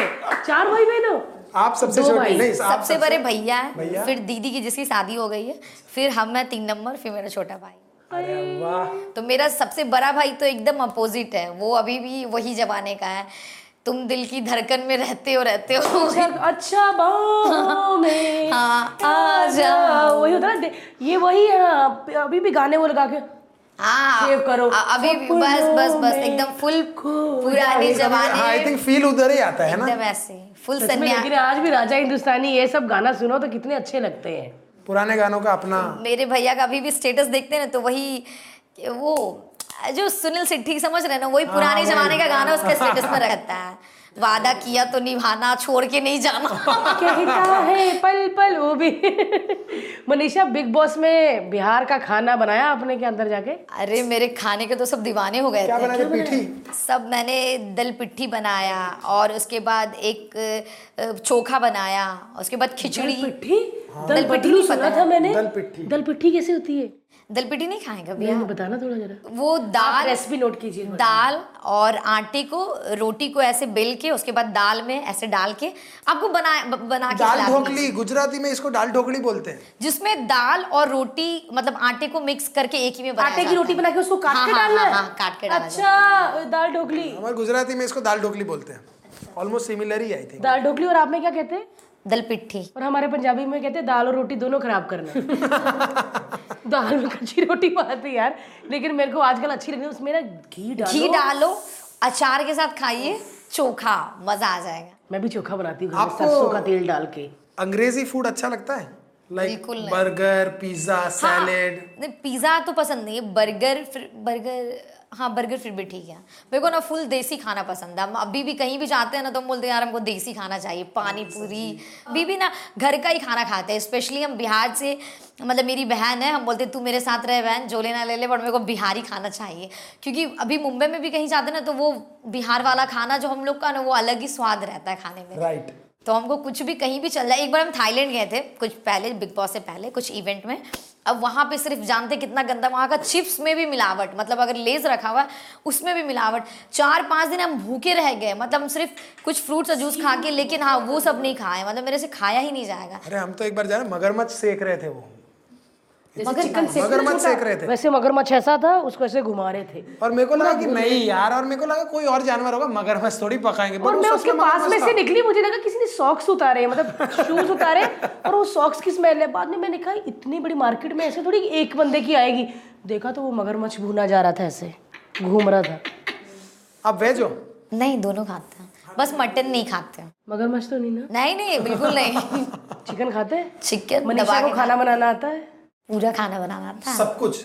चार भाई बहन हो? आप सबसे छोटी नहीं आप सबसे बड़े भैया भैया? है फिर दीदी की जिसकी शादी हो गई है फिर हम हैं तीन नंबर फिर मेरा छोटा भाई। वाह। तो मेरा सबसे बड़ा भाई तो एकदम अपोजिट है। वो अभी भी वही जमाने का है। तुम दिल की धड़कन में रहते हो रहते हो। अच्छा अच्छा बाहों <laughs> में हाँ, आ जाओ। वही होता है ना ये वही है अभी भी गाने वो लगा के हाँ सेव करो। अभी भी बस बस बस एकदम फुल पुराने जमाने। आई थिंक फील उधर ही आता है ना। एकदम ऐसे फुल लेकिन आज भी राजा हिंदुस्तानी ये सब गाना सुनो तो कितने अच्छे लगते हैं। पुराने गानों का अपना मेरे भैया का अभी भी स्टेटस देखते हैं ना तो वही वो जो सुनील सिट्ठी समझ रहे हैं ना वही पुराने जमाने का गाना उसका हाँ। स्टेटस में रहता है? वादा किया तो निभाना छोड़ के नहीं जाना। <laughs> कहता है पल पल वो भी। <laughs> मनीषा बिग बॉस में बिहार का खाना बनाया आपने के अंदर जाके? अरे मेरे खाने के तो सब दीवाने हो गए क्या थे। पीठी सब मैंने दल पिट्ठी बनाया और उसके बाद एक चोखा बनाया उसके बाद खिचड़ी। पिट्ठी? दल दल पिट्ठी पिट्ठी सुना था मैंने। दल पिट्ठी। दल पिट्ठी कैसे होती है? दल पिट्ठी नहीं खाएगा भैया। बताना थोड़ा जरा। वो दाल रेसिपी नोट कीजिए दाल और आटे को रोटी को ऐसे बेल के उसके बाद दाल में ऐसे डाल के आपको बना बना के दाल ढोकली गुजराती में इसको दाल ढोकली बोलते हैं। जिसमें दाल और रोटी मतलब आटे को मिक्स करके एक ही में आटे की रोटी बना के उसको काट हाँ, के हाँ, डालना हाँ, है? हाँ, काट के अच्छा दाल ढोकली। हमारे गुजराती में इसको दाल ढोकली बोलते हैं। ऑलमोस्ट सिमिलर ही आई थिंक दाल ढोकली और आप में क्या कहते हैं? दल पिट्ठी। और हमारे पंजाबी में कहते हैं दाल और रोटी दोनों खराब करना। <laughs> दाल में कच्ची रोटी बात है यार लेकिन मेरे को आजकल अच्छी लग रही है उसमें ना घी डालो। घी डालो अचार के साथ खाइए चोखा मज़ा आ जाएगा। मैं भी चोखा बनाती हूँ घर सरसों का तेल डाल के। अंग्रेज़ी फ़ूड अच्छा लगता है? लाइक बिल्कुल बर्गर पिज्जा हाँ, सैलेड नहीं पिज़्ज़ा तो पसंद नहीं है बर्गर फिर बर्गर हाँ बर्गर फिर भी ठीक है। मेरे को ना फुल देसी खाना पसंद है। हम अभी भी कहीं भी जाते हैं ना तो हम बोलते हैं यार हमको देसी खाना चाहिए पानी पूरी। अभी भी ना घर का ही खाना खाते हैं। स्पेशली हम बिहार से मतलब मेरी बहन है हम बोलते हैं, तू मेरे साथ रहे बहन जो लेना ले ले बट मेरे को बिहारी खाना चाहिए। क्योंकि अभी मुंबई में भी कहीं जाते ना तो वो बिहार वाला खाना जो हम लोग का ना वो अलग ही स्वाद रहता है खाने में। राइट तो हमको कुछ भी कहीं भी चल रहा है। एक बार हम थाईलैंड गए थे कुछ पहले बिग बॉस से पहले कुछ इवेंट में। अब वहाँ पे सिर्फ़ जानते कितना गंदा, वहाँ का चिप्स में भी मिलावट मतलब अगर लेज रखा हुआ है, उसमें भी मिलावट। चार पाँच दिन हम भूखे रह गए मतलब हम सिर्फ़ कुछ फ्रूट्स और जूस खा के, लेकिन हाँ वो सब नहीं खाए मतलब मेरे से खाया ही नहीं जाएगा। अरे हम तो एक बार जाए मगरमच्छ सेक रहे थे वो। जैसे चिकन सेक मगरमच्छ सेक रहे थे। वैसे मगरमच्छ ऐसा था उसको ऐसे घुमा रहे थे। और मेरे को लगा कि नहीं यार और मेरे को लगा कोई और जानवर होगा मगरमच्छ थोड़ी पकाएँगे। और मैं उसके पास में से निकली मुझे लगा किसी ने सॉक्स उतारे मतलब शूज़ उतारे और वो सॉक्स की स्मेल है बाद में मैंने कहा इतनी बड़ी मार्केट में ऐसे थोड़ी एक बंदे की आएगी। देखा तो वो मगरमच्छ भूना जा रहा था ऐसे घूम रहा था। आप वेज हो? नहीं दोनों खाते हैं। बस मटन नहीं खाते हैं। मगरमच्छ तो नहीं ना? नहीं नहीं बिल्कुल नहीं। <laughs> चिकन खाते हैं? चिकन मनीषा को खाना बनाना आता है? पूरा खाना बनाना था। सब कुछ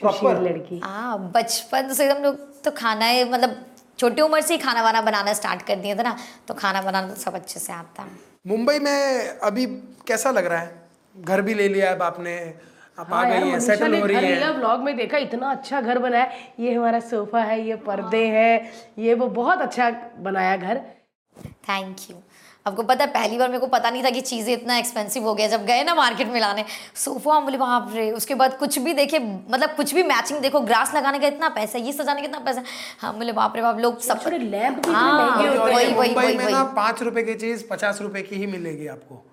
प्रॉपर लड़की। हाँ बचपन से हम लोग तो खाना है मतलब छोटी उम्र से ही खाना वाना बनाना स्टार्ट कर दिया था ना तो खाना बनाना तो सब अच्छे से आता है मुंबई में अभी कैसा लग रहा है? घर भी ले लिया अब आपने आप हाँ यार, गई है सेटल हो रही है। व्लॉग में देखा इतना अच्छा घर बनाया ये हमारा सोफा है ये पर्दे हैं ये वो बहुत अच्छा बनाया घर। थैंक यू आपको पता है पहली बार मेरे को पता नहीं था कि चीज़ें इतना एक्सपेंसिव हो गया जब गए ना मार्केट में लाने सोफा हम बोले वहाँ रे! उसके बाद कुछ भी देखे मतलब कुछ भी मैचिंग देखो ग्रास लगाने का इतना पैसा ये सजाने का इतना पैसा हम बोले बाप रे बाप लोग सब छोटे लैंप हाँ, वही वही वही वही। पाँच रुपए की चीज़ पचास रुपए की ही मिलेगी आपको।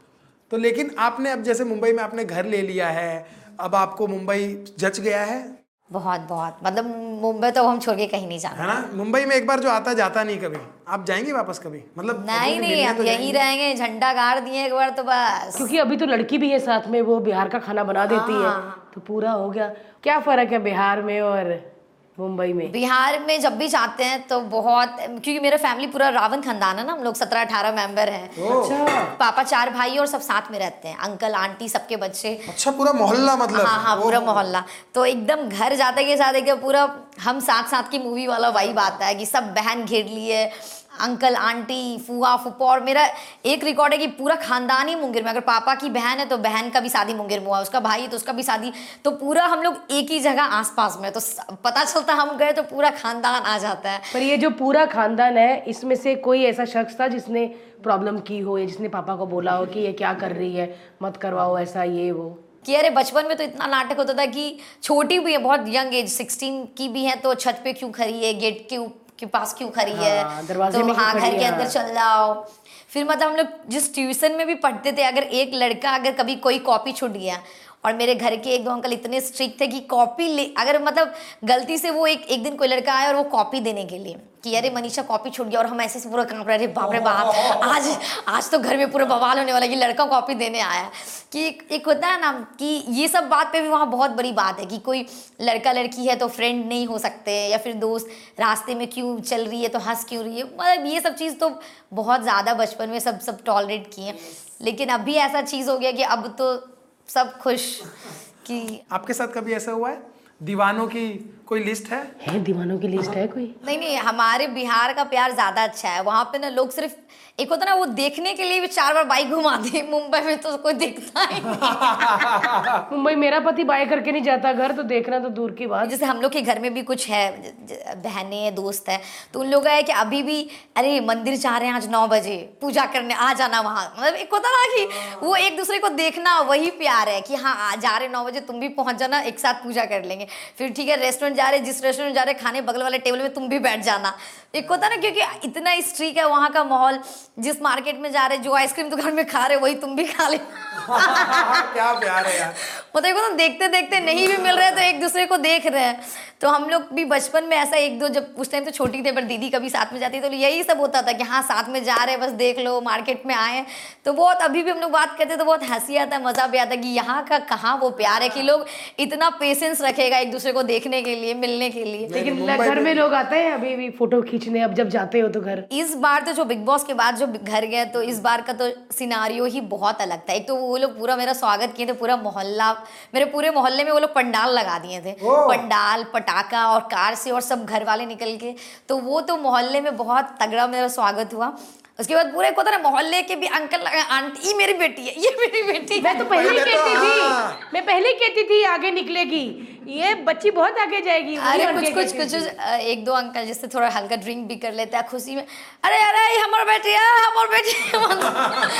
तो लेकिन आपने अब जैसे मुंबई में आपने घर ले लिया है अब आपको मुंबई जच गया है बहुत बहुत। मतलब मुंबई तो हम छोड़ के कहीं नहीं जाना। है ना? मुंबई में एक बार जो आता जाता नहीं कभी। आप जाएँगे वापस कभी? मतलब नहीं नहीं हम तो यही रहेंगे झंडा गाड़ दिए एक बार तो बस। क्योंकि अभी तो लड़की भी है साथ में वो बिहार का खाना बना देती है। हाँ। तो पूरा हो गया। क्या फ़र्क है बिहार में और मुंबई में। बिहार में जब भी जाते हैं तो बहुत क्योंकि मेरा फैमिली पूरा रावण खानदान है ना हम लोग सत्रह अठारह मेंबर हैं अच्छा। पापा चार भाई और सब साथ में रहते हैं अंकल आंटी सबके बच्चे। अच्छा पूरा मोहल्ला मतलब? हाँ हाँ पूरा मोहल्ला। तो एकदम घर जाते के साथ एकदम पूरा हम साथ साथ की मूवी वाला वाइब आता है कि सब बहन घेर लिए अंकल आंटी फूआ फूफा और मेरा एक रिकॉर्ड है कि पूरा खानदान ही मुंगेर में अगर पापा की बहन है तो बहन का भी शादी मुंगेर में हुआ उसका भाई है तो उसका भी शादी। तो पूरा हम लोग एक ही जगह आसपास में तो पता चलता हम गए तो पूरा खानदान आ जाता है। पर ये जो पूरा खानदान है इसमें से कोई ऐसा शख्स था जिसने प्रॉब्लम की हो या जिसने पापा को बोला हो कि ये क्या कर रही है मत करवाओ ऐसा ये वो? कि अरे बचपन में तो इतना नाटक होता था कि छोटी भी है बहुत यंग एज सिक्सटीन की भी है तो छत पे क्यों खड़ी है गेट के ऊप- के पास क्यों खड़ी है हाँ, तो हाँ घर के अंदर। चल जाओ फिर मतलब हम लोग जिस ट्यूशन में भी पढ़ते थे अगर एक लड़का अगर कभी कोई कॉपी छूट गया और मेरे घर के एक दो अंकल इतने स्ट्रिक्ट थे कि कॉपी ले अगर मतलब गलती से वो एक एक दिन कोई लड़का आया और वो कॉपी देने के लिए कि अरे मनीषा कॉपी छूट गया और हम ऐसे से पूरा काँप रहे बाप रे बाप आज आज तो घर में पूरा बवाल होने वाला है कि लड़का कॉपी देने आया। कि एक, एक होता है ना कि ये सब बात पे भी वहाँ बहुत बड़ी बात है कि कोई लड़का लड़की है तो फ्रेंड नहीं हो सकते या फिर दोस्त रास्ते में क्यों चल रही है तो हंस क्यों रही है। मतलब ये सब चीज़ तो बहुत ज़्यादा बचपन में सब सब टॉलरेट किए लेकिन अभी ऐसा चीज़ हो गया कि अब तो सब खुश कि आपके साथ कभी ऐसा हुआ है? दीवानों की कोई लिस्ट है? है दीवानों की लिस्ट है कोई? नहीं नहीं हमारे बिहार का प्यार ज़्यादा अच्छा है। वहाँ पे ना लोग सिर्फ़ एक होता ना वो देखने के लिए भी चार बार बाइक घुमाते हैं मुंबई में तो कोई देखता ही नहीं। <laughs> मुंबई मेरा पति बाइक करके नहीं जाता घर तो देखना तो दूर की बात। जैसे हम लोग के घर में भी कुछ है बहनें हैं दोस्त है तो उन लोग का है कि अभी भी अरे मंदिर जा रहे हैं आज नौ बजे पूजा करने आ जाना वहाँ। मतलब एक होता ना कि वो एक दूसरे को देखना वही प्यार है कि हाँ जा रहे नौ बजे तुम भी पहुँच जाना एक साथ पूजा कर लेंगे। फिर ठीक है रेस्टोरेंट जा रहे जिस रेस्टोरेंट जा रहे खाने बगल वाले टेबल में तुम भी बैठ जाना। एक होता ना क्योंकि इतना स्ट्रीक है वहाँ का माहौल जिस मार्केट में जा रहे जो आइसक्रीम दुकान में खा रहे वही तुम भी खा ले। <laughs> क्या प्यार है यार। मतलब ना देखते देखते नहीं भी मिल रहे तो एक दूसरे को देख रहे हैं। तो हम लोग भी बचपन में ऐसा एक दो जब उस टाइम तो छोटी थे पर दीदी कभी साथ में जाती तो यही सब होता था कि हाँ साथ में जा रहे हैं बस देख लो मार्केट में आए तो बहुत अभी भी हम लोग बात करते तो बहुत हँसी आता है मज़ा भी आता है कि यहाँ का कहाँ वो प्यार है कि लोग इतना पेशेंस रखेगा एक दूसरे को देखने के लिए मिलने के लिए। लेकिन घर में- में लोग आते हैं अभी भी फ़ोटो खींचने अब जब जाते हो तो घर। इस बार तो जो बिग बॉस के बाद जो घर गए तो इस बार का तो सिनारियो ही बहुत अलग था। एक तो वो लोग पूरा मेरा स्वागत किए थे पूरा मोहल्ला मेरे पूरे मोहल्ले में वो लोग पंडाल लगा दिए थे। पंडाल पटाखा और कार से और सब घर वाले निकल के। तो वो तो मोहल्ले में बहुत तगड़ा मेरा स्वागत हुआ। उसके बाद पूरे को ना मोहल्ले के भी अंकल आंटी मेरी बेटी है ये मेरी बेटी मैं तो पहले ही तो कहती थी हाँ। मैं पहले ही कहती थी आगे निकलेगी ये बच्ची बहुत आगे जाएगी अरे कुछ कुछ कुछ एक दो अंकल जिससे थोड़ा हल्का ड्रिंक भी कर लेते हैं खुशी में अरे अरे ये हमार बेटी है हमार बेटी मतलब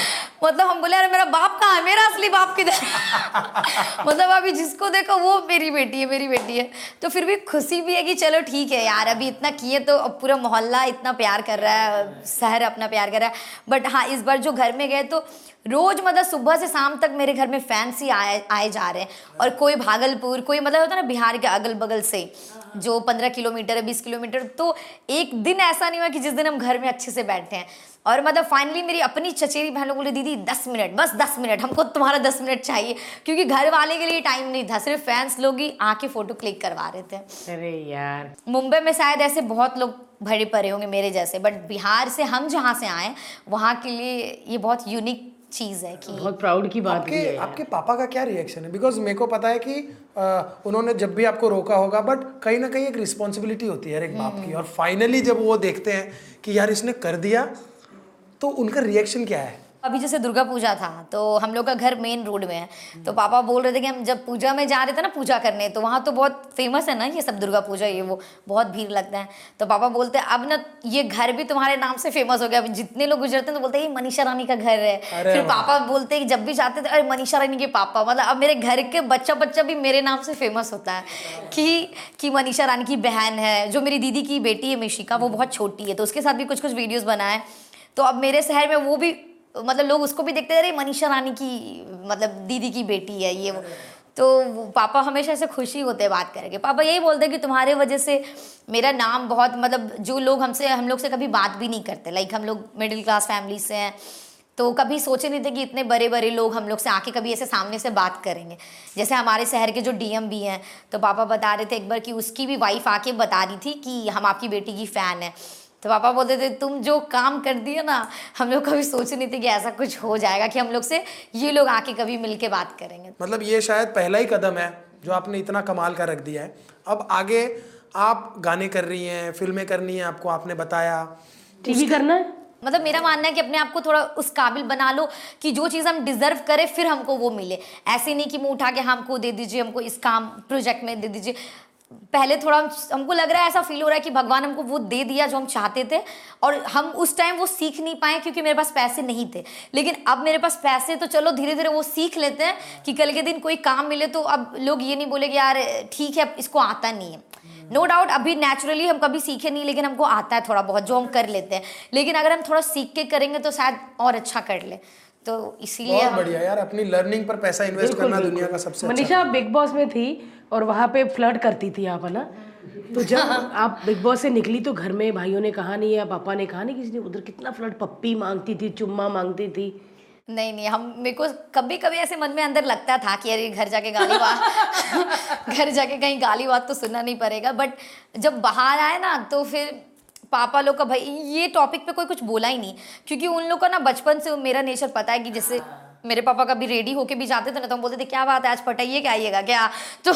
<laughs> मतलब हम बोले अरे मेरा बाप कहाँ है? मेरा असली बाप किधर <laughs> मतलब अभी जिसको देखो वो मेरी बेटी है मेरी बेटी है। तो फिर भी खुशी भी है कि चलो ठीक है यार अभी इतना किए तो अब पूरा मोहल्ला इतना प्यार कर रहा है शहर अपना प्यार कर रहा है। बट हाँ इस बार जो घर में गए तो रोज मतलब सुबह से शाम तक मेरे घर में फैंस ही आए आए जा रहे हैं। और कोई भागलपुर कोई मतलब होता है ना बिहार के अगल बगल से जो पंद्रह किलोमीटर है बीस किलोमीटर तो एक दिन ऐसा नहीं हुआ कि जिस दिन हम घर में अच्छे से बैठे हैं। और मतलब फाइनली मेरी अपनी चचेरी बहन लोग बोले दीदी दस मिनट बस दस मिनट हमको तुम्हारा दस मिनट चाहिए। क्योंकि घर वाले के लिए टाइम नहीं था सिर्फ़ फैंस लोग ही आके फ़ोटो क्लिक करवा रहे थे। अरे यार। मुंबई में शायद ऐसे बहुत लोग भरे पड़े होंगे मेरे जैसे बट बिहार से हम जहाँ से आए वहाँ के लिए ये बहुत यूनिक चीज़ है कि बहुत प्राउड की बात आपके है। आपके पापा का क्या रिएक्शन है? बिकॉज़ मेरे को पता है कि आ, उन्होंने जब भी आपको रोका होगा बट कहीं ना कहीं एक रिस्पॉन्सिबिलिटी होती है यार एक बाप की। और फाइनली जब वो देखते हैं कि यार इसने कर दिया तो उनका रिएक्शन क्या है? अभी जैसे दुर्गा पूजा था तो हम लोग का घर मेन रोड में है। तो पापा बोल रहे थे कि हम जब पूजा में जा रहे थे ना पूजा करने तो वहाँ तो बहुत फ़ेमस है ना ये सब दुर्गा पूजा ये वो बहुत भीड़ लगता है। तो पापा बोलते हैं अब ना ये घर भी तुम्हारे नाम से फ़ेमस हो गया अब जितने लोग गुजरते हैं तो बोलते हैं ये मनीषा रानी का घर है। फिर पापा बोलते हैं कि जब भी जाते थे अरे मनीषा रानी के पापा मतलब अब मेरे घर के बच्चा बच्चा भी मेरे नाम से फ़ेमस होता है। कि कि मनीषा रानी की बहन है जो मेरी दीदी की बेटी है मिशिका वो बहुत छोटी है तो उसके साथ भी कुछ कुछ वीडियोज़ बनाए। तो अब मेरे शहर में वो भी मतलब लोग उसको भी देखते रहे मनीषा रानी की मतलब दीदी की बेटी है ये वो। तो पापा हमेशा ऐसे खुशी होते हैं बात करेंगे पापा यही बोलते हैं कि तुम्हारे वजह से मेरा नाम बहुत मतलब जो लोग हमसे, हम लोग से कभी बात भी नहीं करते। लाइक हम लोग मिडिल क्लास फैमिली से हैं तो कभी सोचे नहीं थे कि इतने बड़े बड़े लोग हम लोग से आके कभी ऐसे सामने से बात करेंगे। जैसे हमारे शहर के जो डीएम भी हैं तो पापा बता रहे थे एक बार कि उसकी भी वाइफ आके बता रही थी कि हम आपकी बेटी की फ़ैन है। तो पापा बोलते थे तुम जो काम कर दिए ना हम लोग कभी सोचे नहीं थे कि ऐसा कुछ हो जाएगा कि हम लोग से ये लोग आके कभी मिल के बात करेंगे। मतलब ये शायद पहला ही कदम है जो आपने इतना कमाल का रख दिया है। अब आगे आप गाने कर रही हैं फ़िल्में करनी है आपको आपने बताया। टीवी करना है? मतलब मेरा मानना है कि अपने आप को थोड़ा उस काबिल बना लो कि जो चीज़ हम डिजर्व करें फिर हमको वो मिले। ऐसे नहीं कि मुँह उठा के हमको दे दीजिए हमको इस काम प्रोजेक्ट में दे दीजिए। पहले थोड़ा हमको लग रहा है, ऐसा फील हो रहा है कि भगवान हमको वो दे दिया जो हम चाहते थे, और हम उस टाइम वो सीख नहीं पाए क्योंकि मेरे पास पैसे नहीं थे। लेकिन अब मेरे पास पैसे तो चलो धीरे धीरे वो सीख लेते हैं कि कल के दिन कोई काम मिले तो अब लोग ये नहीं बोले कि यार, ठीक है इसको आता नहीं है। नो no डाउट अभी नेचुरली हम कभी सीखे नहीं, लेकिन हमको आता है थोड़ा बहुत, जो हम कर लेते हैं। लेकिन अगर हम थोड़ा सीख के करेंगे तो शायद और अच्छा कर ले। तो इसीलिए बहुत बढ़िया यार अपनी लर्निंग पर पैसा इन्वेस्ट करना। दुनिया का सबसे अच्छा। मनीषा आप बिग बॉस में थी और वहाँ पे फ्लर्ट करती थी आप है ना? तो जब आप बिग बॉस से निकली तो घर में भाइयों ने कहा नहीं या पापा ने कहा नहीं किसी ने? उधर कितना फ्लर्ट पप्पी मांगती थी चुम्मा मांगती थी। नहीं नहीं हम मेरे को कभी कभी ऐसे मन में अंदर लगता था कि अरे घर जाके गाली बात <laughs> घर जाके कहीं गाली बात तो सुनना नहीं पड़ेगा। बट जब बाहर आए ना तो फिर पापा लोग का भाई, ये टॉपिक पे कोई कुछ बोला ही नहीं। क्योंकि उन लोग का ना बचपन से मेरा नेचर पता है कि जैसे मेरे पापा कभी रेडी होके भी जाते थे ना तो हम बोलते थे, क्या बात है, आज पटाइए, क्या आइएगा, क्या? <laughs> तो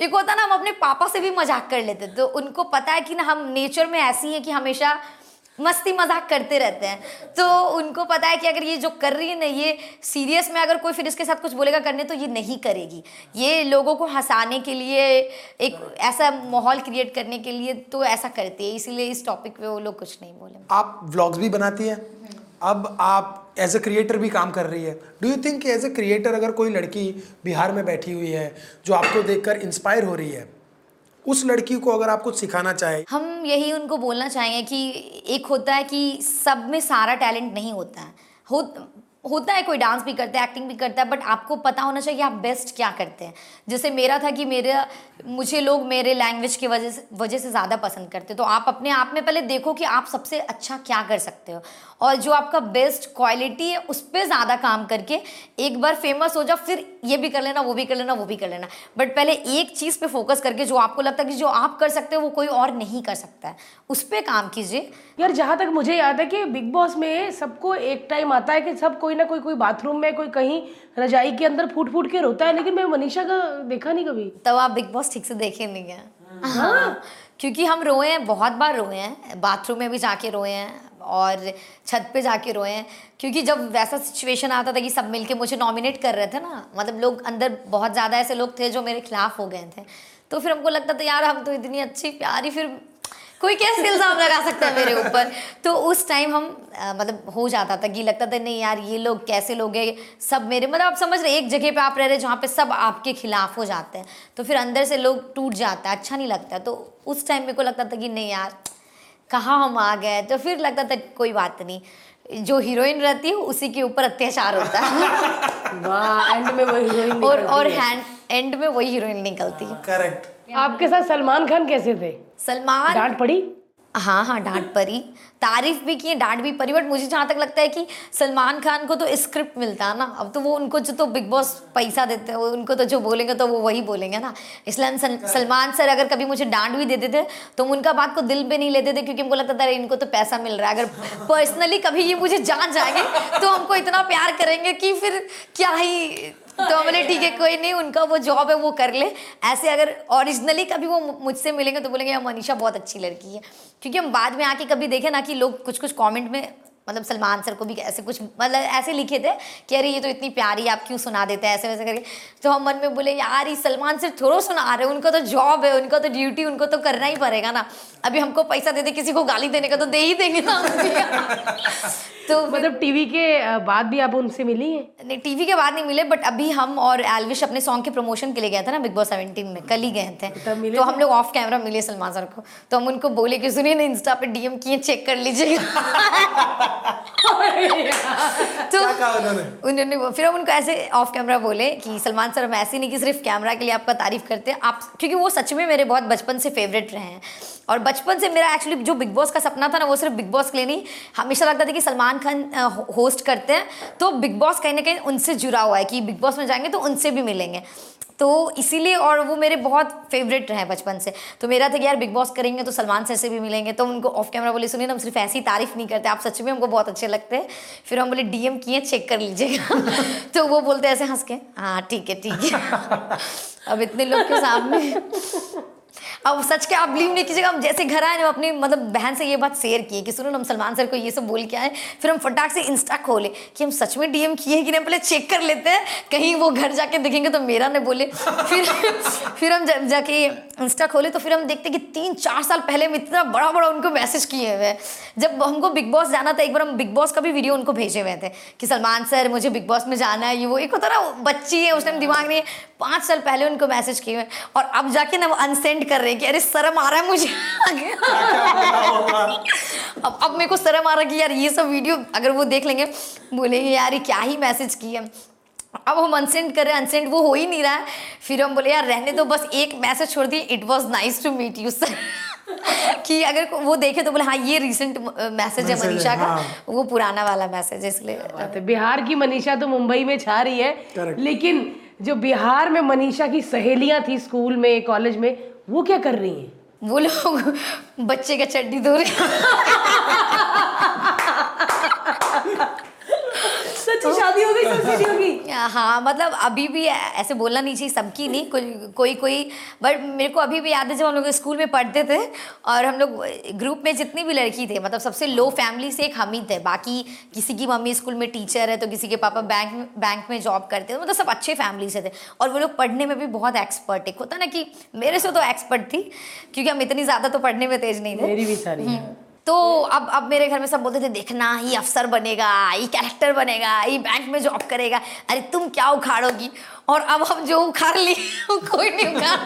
एक होता ना, हम अपने पापा से भी मज़ाक कर लेते तो उनको पता है कि ना, हम नेचर में ऐसी हैं कि हमेशा मस्ती मज़ाक करते रहते हैं। तो उनको पता है कि अगर ये जो कर रही है ना, ये सीरियस में अगर कोई फिर इसके साथ कुछ बोलेगा करने तो ये नहीं करेगी। ये लोगों को हंसाने के लिए, एक ऐसा माहौल क्रिएट करने के लिए तो ऐसा करती है, इसीलिए इस टॉपिक पे वो लोग कुछ नहीं बोले। आप व्लॉग्स भी बनाती हैं? अब आप एज ए क्रिएटर भी काम कर रही है। Do you think as a creator अगर कोई लड़की बिहार में बैठी हुई है, जो आपको देखकर इंस्पायर हो रही है उस लड़की को अगर आप कुछ सिखाना चाहे। हम यही उनको बोलना चाहेंगे कि एक होता है कि सब में सारा टैलेंट नहीं होता। है हो होता है, कोई डांस भी करता है एक्टिंग भी करता है बट आपको पता होना चाहिए आप बेस्ट क्या करते हैं। जैसे मेरा था कि मेरा, मुझे लोग मेरे लैंग्वेज की वजह से वजह से ज़्यादा पसंद करते। तो आप अपने आप में पहले देखो कि आप सबसे अच्छा क्या कर सकते हो। और जो आपका बेस्ट क्वालिटी है, उस पर ज़्यादा काम करके एक बार फ़ेमस हो जाओ, फिर ये भी कर लेना, वो भी कर लेना, वो भी कर लेना। बट पहले एक चीज़ पे फोकस करके जो आपको लगता है कि जो आप कर सकते हो, वो कोई और नहीं कर सकता है। उस पर काम कीजिए। यार, जहाँ तक मुझे याद है कि बिग बॉस में सबको एक टाइम आता है कि सब कोई ना कोई कोई बाथरूम में कोई कहीं रजाई के अंदर फूट फूट के रोता है लेकिन मैं मनीषा का देखा नहीं कभी। तब आप बिग बॉस ठीक से देखे नहीं हैं। हाँ। क्योंकि हम रोए हैं बहुत बार रोए हैं। बाथरूम में भी जाके रोए हैं और छत पे जाके रोए हैं। क्योंकि जब वैसा सिचुएशन आता था कि सब मिलके मुझे नॉमिनेट कर रहे थे ना मतलब लोग अंदर बहुत ज़्यादा ऐसे लोग थे जो मेरे खिलाफ हो गए थे। तो फिर हमको लगता था यार हम तो इतनी अच्छी प्यारी फिर कोई कैसे इल्ज़ाम लगा सकता है मेरे ऊपर? तो उस टाइम हम आ, मतलब हो जाता था कि लगता था नहीं यार ये लोग कैसे लोग हैं? सब मेरे मतलब आप समझ रहे एक जगह पे आप रह रहे जहाँ पे सब आपके खिलाफ हो जाते हैं। तो फिर अंदर से लोग टूट जाता है अच्छा नहीं लगता। तो उस टाइम मेरे को लगता था कि नहीं यार कहाँ हम आ गए तो फिर लगता था कोई बात नहीं जो हीरोइन रहती है उसी के ऊपर अत्याचार होता है। <laughs> वाह एंड में वही हीरोइन और निकलती और हैंड एंड में वही हीरोइन निकलती है। करेक्ट आपके साथ सलमान खान कैसे थे? सलमान? डांट पड़ी? हाँ हाँ डांट परी तारीफ़ भी की डांट भी परी बट मुझे जहाँ तक लगता है कि सलमान खान को तो स्क्रिप्ट मिलता है ना। अब तो वो उनको जो तो बिग बॉस पैसा देते हैं उनको तो जो बोलेंगे तो वो वही बोलेंगे ना। इसलिए हम सलमान सर अगर कभी मुझे डांट भी देते थे तो हम उनका बात को दिल पे नहीं लेते थे क्योंकि हमको लगता था अरे इनको तो पैसा मिल रहा है। अगर पर्सनली कभी ये मुझे जान जाएँगे तो हमको इतना प्यार करेंगे कि फिर क्या ही तो हमने ठीक है, कोई नहीं, उनका वो जॉब है, वो कर ले। ऐसे अगर ओरिजिनली कभी वो मुझसे मिलेंगे तो बोलेंगे, यार, मनीषा बहुत अच्छी लड़की है। क्योंकि हम बाद में आके कभी देखें ना कि लोग कुछ कुछ कमेंट में मतलब सलमान सर को भी ऐसे कुछ मतलब ऐसे लिखे थे कि अरे ये तो इतनी प्यारी आप क्यों सुना देते हैं? ऐसे वैसे करके। तो हम मन में बोले यार ये सलमान सर थोड़ा सुना रहे हैं उनका तो जॉब है उनका तो ड्यूटी उनको तो करना ही पड़ेगा ना। अभी हमको पैसा दे दे किसी को गाली देने का तो दे ही देंगे ना <laughs> तो मतलब टीवी के बाद भी आप उनसे मिली हैं? नहीं टीवी के बाद नहीं मिले बट अभी हम और एलविश अपने सॉन्ग के प्रमोशन के लिए गए थे ना बिग बॉस 17 में कल ही गए थे। तो हम लोग ऑफ़ कैमरा मिले सलमान सर को। तो हम उनको बोले कि सुनिए ना इंस्टा पे डीएम किए चेक कर लीजिएगा। <laughs> <laughs> तो उन्होंने? फिर हम उनको ऐसे ऑफ़ कैमरा बोले कि सलमान सर हम ऐसे नहीं कि सिर्फ़ कैमरा के लिए आपका तारीफ़ करते हैं। आप क्योंकि वो सच में मेरे बहुत बचपन से फेवरेट रहे हैं। और बचपन से मेरा एक्चुअली जो बिग बॉस का सपना था ना वो सिर्फ़ बिग बॉस के लिए नहीं हमेशा लगता था कि सलमान खान होस्ट करते हैं। तो बिग बॉस कहीं ना कहीं उनसे जुड़ा हुआ है कि बिग बॉस में जाएँगे तो उनसे भी मिलेंगे। तो इसीलिए और वो मेरे बहुत फेवरेट रहे बचपन से। तो मेरा था कि यार बिग बॉस करेंगे तो सलमान सर से भी मिलेंगे। तो उनको ऑफ़ कैमरा बोले, सुनिए ना, हम सिर्फ़ ऐसी तारीफ़ नहीं करते, आप सच में हमको बहुत अच्छे लगते हैं। फिर हम बोले, डीएम किए चेक कर लीजिएगा। <laughs> तो वो बोलते ऐसे हंस के? हाँ ठीक है ठीक है। <laughs> अब इतने लोग के सामने। अब सच के आप बिलीव नहीं कीजिएगा, हम जैसे घर आए ना अपनी मतलब बहन से ये बात शेयर किए कि सुनो, हम सलमान सर को ये सब बोल के आए, फिर हम फटाक से इंस्टा खोले कि हम सच में डीएम किए कि नहीं पहले चेक कर लेते हैं, कहीं वो घर जाके देखेंगे तो मेरा ने बोले। फिर <laughs> फिर हम जाके इंस्टा खोले तो फिर हम देखते हैं कि तीन, चार साल पहले हम इतना बड़ा बड़ा उनको मैसेज किए हुए हैं। जब हमको बिग बॉस जाना था, एक बार हम बिग बॉस का भी वीडियो उनको भेजे हुए थे कि सलमान सर, मुझे बिग बॉस में जाना है, ये वो, एक होता ना बच्ची है उस टाइम दिमाग नहीं है। पाँच साल पहले उनको मैसेज किए हुए। और अब जाके ना वो अनसेंड कर रहे हैं कि अरे, शर्म आ रहा है मुझे अब अब मेरे को शर्म आ रहा है कि यार ये सब वीडियो अगर वो देख लेंगे, बोलेंगे, यार, ये क्या ही मैसेज किए अब हम अनसेंड कर रहे हैं अनसेंड वो हो ही नहीं रहा है। फिर हम बोले यार रहने दो बस एक मैसेज छोड़ दिए it was nice to meet you sir कि अगर वो देखे तो बोले हाँ ये रिसेंट मैसेज है मनीषा का। हाँ। वो पुराना वाला मैसेज है इसलिए। बिहार की मनीषा तो मुंबई में छा रही है। Correct. लेकिन जो बिहार में मनीषा की सहेलियाँ थी स्कूल में कॉलेज में वो क्या कर रही हैं? वो लोग बच्चे का चड्डी धो रहे <laughs> हो हाँ मतलब अभी भी ऐसे बोलना नहीं चाहिए सबकी नहीं कोई कोई कोई। बट मेरे को अभी भी याद है जब हम लोग स्कूल में पढ़ते थे और हम लोग ग्रुप में जितनी भी लड़की थे मतलब सबसे लो फैमिली से एक हम ही थे। बाकी किसी की मम्मी स्कूल में टीचर है तो किसी के पापा बैंक बैंक में जॉब करते थे मतलब सब अच्छे फैमिली से थे। और वो लोग पढ़ने में भी बहुत एक्सपर्ट एक होता ना कि मेरे से तो एक्सपर्ट थी क्योंकि हम इतनी ज़्यादा तो पढ़ने में तेज नहीं थे। मेरी भी सारी। तो अब अब मेरे घर में सब बोलते थे, देखना, ये अफसर बनेगा, ये कैरेक्टर बनेगा, ये बैंक में जॉब करेगा। अरे, तुम क्या उखाड़ोगी? और अब हम जो उखाड़ लिए कोई नहीं उखाड़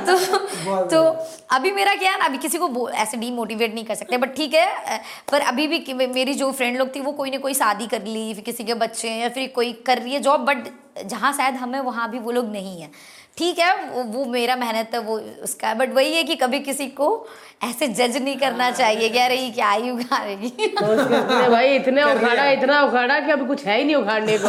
<laughs> तो तो अभी मेरा क्या है ना अभी किसी को ऐसे डीमोटिवेट नहीं कर सकते बट ठीक है पर अभी भी मेरी जो फ्रेंड लोग थी वो कोई ना कोई शादी कर ली फिर किसी के बच्चे हैं या फिर कोई कर रही है जॉब बट जहाँ शायद हमें वहाँ भी वो लोग नहीं है। ठीक है वो, वो मेरा मेहनत है वो उसका बट वही है कि कभी किसी को ऐसे जज नहीं करना चाहिए कि अरे ये क्या ही उखाड़ेगी। तो भाई इतने उखाड़ा इतना उखाड़ा कि अभी कुछ है ही नहीं उखाड़ने को।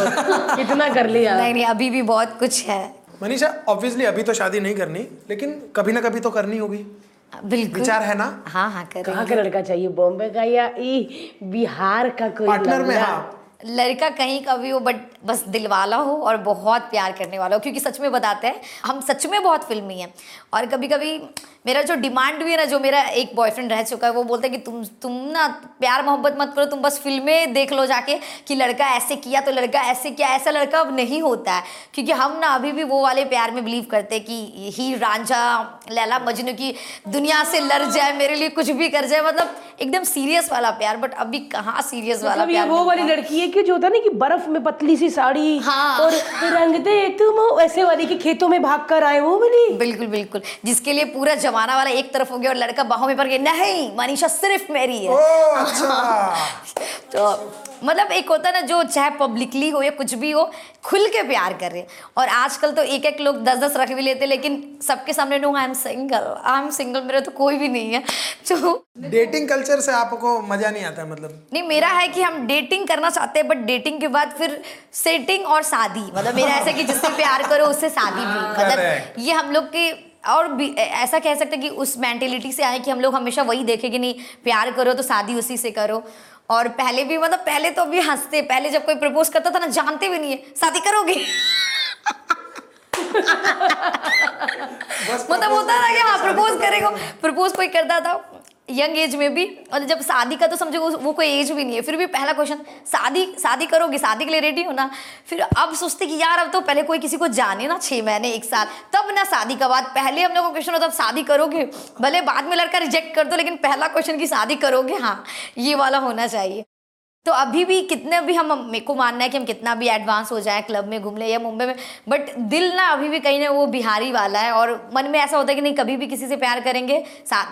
<laughs> इतना कर लिया। नहीं नहीं अभी भी बहुत कुछ है। मनीषा ऑब्वियसली अभी तो शादी नहीं करनी लेकिन कभी ना कभी तो करनी होगी। बिल्कुल। विचार है ना? हाँ हाँ कर कहाँ का लड़का चाहिए? बॉम्बे का या ई बिहार का कोई पार्टनर में हाँ। लड़का कहीं का भी हो बट बस दिल वाला हो और बहुत प्यार करने वाला हो। क्योंकि सच में बताते हैं हम सच में बहुत फिल्मी हैं। और कभी कभी मेरा जो डिमांड भी है ना जो मेरा एक बॉयफ्रेंड रह चुका है वो बोलता है कि तुम तुम ना प्यार मोहब्बत मत करो तुम बस फ़िल्में देख लो जाके कि लड़का ऐसे किया तो लड़का ऐसे किया। ऐसा लड़का अब नहीं होता है। क्योंकि हम ना अभी भी वो वाले प्यार में बिलीव करते हैं कि ही रांझा लैला मजनू की दुनिया से लड़ जाए मेरे लिए कुछ भी कर जाए। मतलब एकदम सीरियस वाला प्यार बट अभी कहाँ सीरियस वाला मतलब प्यार वो वाली लड़की है कि जो होता है ना कि बर्फ़ में पतली सी साड़ी हाँ। और रंग दे तुम ऐसे वाली के खेतों में भाग कर आए वो बोली बिल्कुल बिल्कुल। जिसके लिए पूरा जमाना वाला एक तरफ़ हो गया और लड़का बाहों में पड़ गया नहीं मनीषा सिर्फ़ मेरी है। ओ है अच्छा। <laughs> तो मतलब एक होता है ना जो चाहे पब्लिकली हो या कुछ भी हो खुल के प्यार करे। और आजकल तो एक एक लोग दस दस रख भी लेते लेकिन सबके सामने no I am single I am single मेरा तो कोई भी नहीं है। तो डेटिंग कल्चर से आपको मज़ा नहीं आता मतलब? नहीं मेरा है कि हम डेटिंग करना चाहते हैं बट डेटिंग के बाद फिर सेटिंग और शादी। मतलब मेरा ऐसा कि जिससे प्यार करो उससे शादी भी। <laughs> मतलब. ये हम लोग के और भी ऐसा कह सकते हैं कि उस मेंटेलिटी से आए कि हम लोग हमेशा वही देखें कि नहीं प्यार करो तो शादी उसी से करो। और पहले भी मतलब पहले तो अभी हँसते पहले जब कोई प्रपोज करता था ना जानते भी नहीं है। शादी करोगे? <laughs> मतलब होता था कि हाँ प्रपोज करेगा प्रपोज कोई करता था। यंग एज में भी और जब शादी का तो समझो वो, कोई एज भी नहीं है फिर भी पहला क्वेश्चन शादी शादी करोगे शादी के लिए रेडी हो ना फिर अब सोचते कि यार अब तो पहले कोई किसी को जाने ना छः महीने एक साल तब ना शादी का बाद पहले हम लोग को क्वेश्चन होता अब शादी करोगे भले बाद में लड़का रिजेक्ट कर दो लेकिन पहला क्वेश्चन की शादी करोगे हाँ ये वाला होना चाहिए। तो अभी भी कितने भी हम, मेरे को मानना है कि हम कितना भी एडवांस हो जाए क्लब में घूम ले या मुंबई में बट दिल ना अभी भी कहीं ना वो बिहारी वाला है और मन में ऐसा होता है कि नहीं, कभी भी किसी से प्यार करेंगे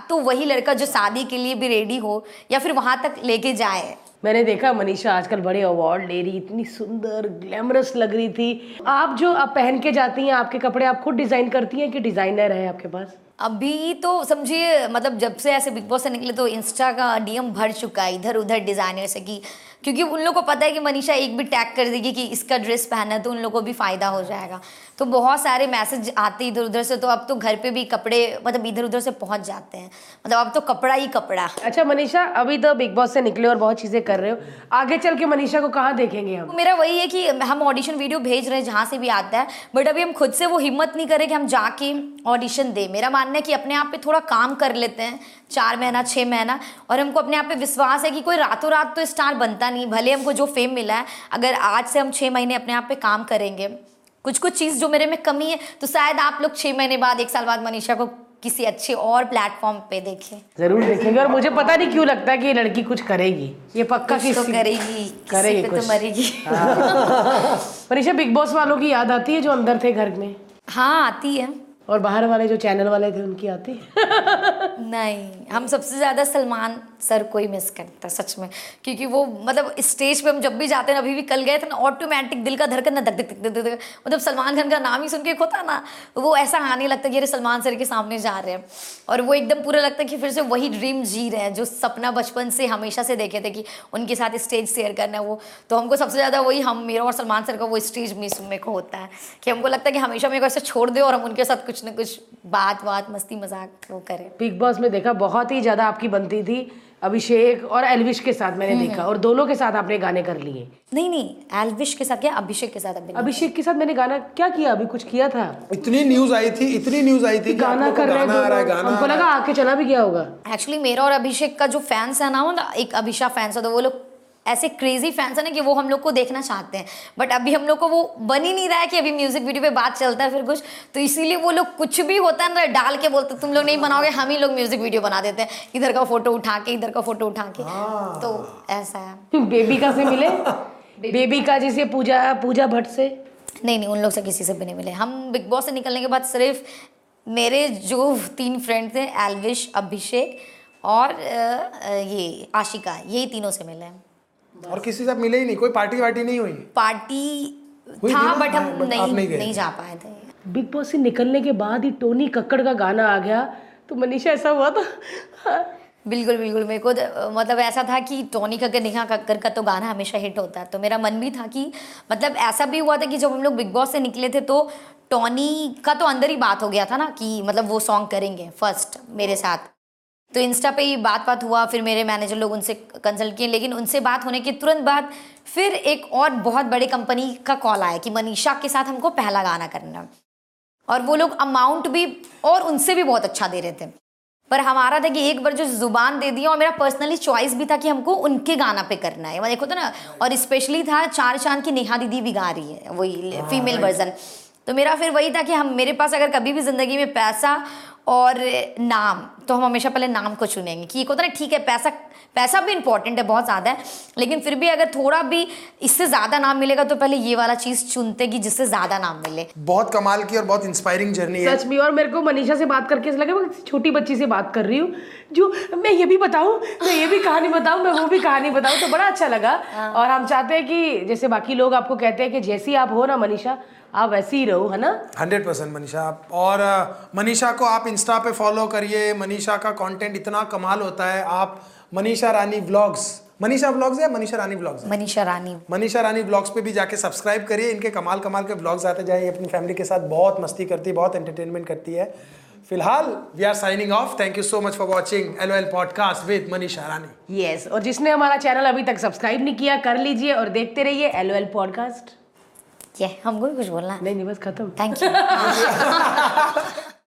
तो वही लड़का जो शादी के लिए भी रेडी हो या फिर वहाँ तक लेके जाए। मैंने देखा मनीषा आजकल बड़े अवार्ड ले रही, इतनी सुंदर ग्लैमरस लग रही थी। आप जो आप पहन के जाती हैं, आपके कपड़े, आप खुद डिज़ाइन करती हैं कि डिज़ाइनर है आपके पास? अभी तो समझिए मतलब जब से ऐसे बिग बॉस से निकले तो इंस्टा का डीएम भर चुका है इधर उधर डिज़ाइनर से कि क्योंकि उन लोगों को पता है कि मनीषा एक भी टैग कर देगी कि इसका ड्रेस पहना है तो उन लोगों को भी फ़ायदा हो जाएगा। तो बहुत सारे मैसेज आते इधर उधर से तो अब तो घर पे भी कपड़े मतलब इधर उधर से पहुँच जाते हैं। मतलब अब तो कपड़ा ही कपड़ा। अच्छा मनीषा अभी तो बिग बॉस से निकले और बहुत चीज़ें कर रहे हो। आगे चल के मनीषा को कहाँ देखेंगे हम? तो मेरा वही है कि हम ऑडिशन वीडियो भेज रहे हैं जहाँ से भी आता है। बट अभी हम खुद से वो हिम्मत नहीं करें कि हम जाके ऑडिशन दें। मेरा मानना है कि अपने आप पे थोड़ा काम कर लेते हैं चार महीना छः महीना। और हमको अपने आप पे विश्वास है कि कोई रातों रात तो स्टार बनता नहीं भले हमको जो फेम मिला है अगर आज से हम छः महीने अपने आप पे काम करेंगे कुछ कुछ चीज़ जो मेरे में कमी है तो शायद आप लोग छः महीने बाद एक साल बाद मनीषा को किसी अच्छे और प्लेटफॉर्म पे देखें। ज़रूर देखेंगे और मुझे पता नहीं क्यों लगता है कि ये लड़की कुछ करेगी। ये पक्का कुछ तो करेगी करेगी तो मरेगी। हाँ। <laughs> मनीषा बिग बॉस वालों की याद आती है जो अंदर थे घर में? हाँ आती है। और बाहर वाले जो चैनल वाले थे उनकी आती नहीं हम सबसे ज़्यादा सलमान सर को ही मिस करता सच में। क्योंकि वो मतलब स्टेज पे हम जब भी जाते हैं, अभी भी कल गए थे ना ऑटोमेटिक दिल का धड़कन ना, धक धक धक धक मतलब सलमान खान का नाम ही सुन के होता ना, वो ऐसा आने लगता है कि अरे, सलमान सर के सामने जा रहे हैं। और वो एकदम पूरा लगता है कि फिर से वही ड्रीम जी रहे हैं, जो सपना बचपन से हमेशा से देखे थे कि उनके साथ स्टेज शेयर करना है वो। तो हमको सबसे ज़्यादा वही हम, मेरा और सलमान सर का वो स्टेज मिस मेरे को होता है, कि हमको लगता है कि हमेशा मेरे को ऐसे छोड़ दे और हम उनके साथ कुछ ना कुछ बात बात मस्ती मज़ाक वो करें। बिग बॉस में देखा, बहुत ही ज़्यादा आपकी बनती थी। अभिषेक और एलविश के साथ मैंने हम्म, देखा हम्म। और दोनों के साथ आपने गाने कर लिए। नहीं नहीं एलविश के साथ क्या अभिषेक के साथ आपने अभिषेक के साथ मैंने गाना क्या किया? अभी कुछ किया था? इतनी न्यूज़ आई थी इतनी न्यूज़ आई थी गाना कर रहे हैं हमको लगा आके चला भी गया होगा। एक्चुअली मेरा और अभिषेक का जो फैंस है ना एक अभिषा फैंस है तो वो लोग ऐसे क्रेजी फैंस है ना कि वो हम लोग को देखना चाहते हैं। बट अभी हम लोग को वो बन ही नहीं रहा है कि अभी म्यूज़िक वीडियो पे बात चलता है फिर कुछ। तो इसीलिए वो लोग कुछ भी होता है ना डाल के बोलते तुम लोग नहीं बनाओगे हम ही लोग म्यूज़िक वीडियो बना देते हैं। इधर का फ़ोटो उठा के इधर का फ़ोटो उठा के। हाँ। तो ऐसा है। <laughs> बेबी का से मिले? <laughs> बेबी का जैसे पूजा पूजा भट्ट से? नहीं नहीं उन लोग से किसी से भी नहीं मिले। हम बिग बॉस से निकलने के बाद सिर्फ़ मेरे जो तीन फ्रेंड थे एलविश अभिषेक और ये आशिका यही तीनों से मिले हैं। और किसी से मिले ही नहीं कोई पार्टी वार्टी नहीं हुई। पार्टी था बट हम नहीं नहीं, नहीं जा पाए थे। बिग बॉस से निकलने के बाद ही टोनी कक्कड़ का गाना आ गया। तो मनीषा ऐसा हुआ था बिल्कुल बिल्कुल मेरे को मतलब ऐसा था कि टोनी कक्कर नेहा कक्कर का तो गाना हमेशा हिट होता है। तो मेरा मन भी था कि मतलब ऐसा भी हुआ था कि जब हम लोग बिग बॉस से निकले थे तो टोनी का तो अंदर ही बात हो गया था ना कि मतलब वो सॉन्ग करेंगे फ़र्स्ट मेरे साथ। तो इंस्टा पे ही बात बात हुआ फिर मेरे मैनेजर लोग उनसे कंसल्ट किए लेकिन उनसे बात होने के तुरंत बाद फिर एक और बहुत बड़ी कंपनी का कॉल आया कि मनीषा के साथ हमको पहला गाना करना। और वो लोग अमाउंट भी और उनसे भी बहुत अच्छा दे रहे थे। पर हमारा था कि एक बार जो ज़ुबान दे दिया और मेरा पर्सनली चॉइस भी था कि हमको उनके गाना पे करना है। देखो तो ना और स्पेशली था चार चाँद की नेहा दीदी भी गा रही है वही फीमेल हाँ, वर्जन तो मेरा फिर वही था कि हम मेरे पास अगर कभी भी ज़िंदगी में पैसा और नाम तो हम हमेशा पहले नाम को चुनेंगे कि एक होता है ठीक है पैसा पैसा भी इंपॉर्टेंट है बहुत ज़्यादा है लेकिन फिर भी अगर थोड़ा भी इससे ज़्यादा नाम मिलेगा तो पहले ये वाला चीज़ चुनते कि जिससे ज़्यादा नाम मिले। बहुत कमाल की और बहुत इंस्पायरिंग जर्नी है। सच में और मेरे को मनीषा से बात करके ऐसा लगा मैं छोटी बच्ची से बात कर रही हूँ जो मैं ये भी बताऊँ मैं ये भी कहानी बताऊँ मैं वो भी कहानी बताऊँ तो बड़ा अच्छा लगा। हाँ। और हम चाहते हैं कि जैसे बाकी लोग आपको कहते हैं कि जैसी आप हो ना मनीषा आप वैसे ही रहो है ना? Hundred percent Manisha. आप और मनीषा को आप इंस्टा पे फॉलो करिए। मनीषा का कंटेंट इतना कमाल होता है। आप मनीषा रानी ब्लॉग्स मनीषा ब्लॉग्स या मनीषा रानी ब्लॉग्स मनीषा रानी। मनीषा रानी ब्लॉग्स पे भी जाके सब्सक्राइब करिए। इनके कमाल कमाल के ब्लॉग्स आते जाए। अपनी फैमिली के साथ बहुत मस्ती करती है बहुत एंटरटेनमेंट करती है। फ़िलहाल we are signing off thank you so much for watching L L podcast with Manisha Rani. Yes और जिसने हमारा चैनल अभी तक सब्सक्राइब नहीं किया कर लीजिए और देखते रहिए एल एल पॉडकास्ट क्या हमको भी कुछ बोलना। नहीं नहीं बस खत्म। Thank you <laughs> <laughs>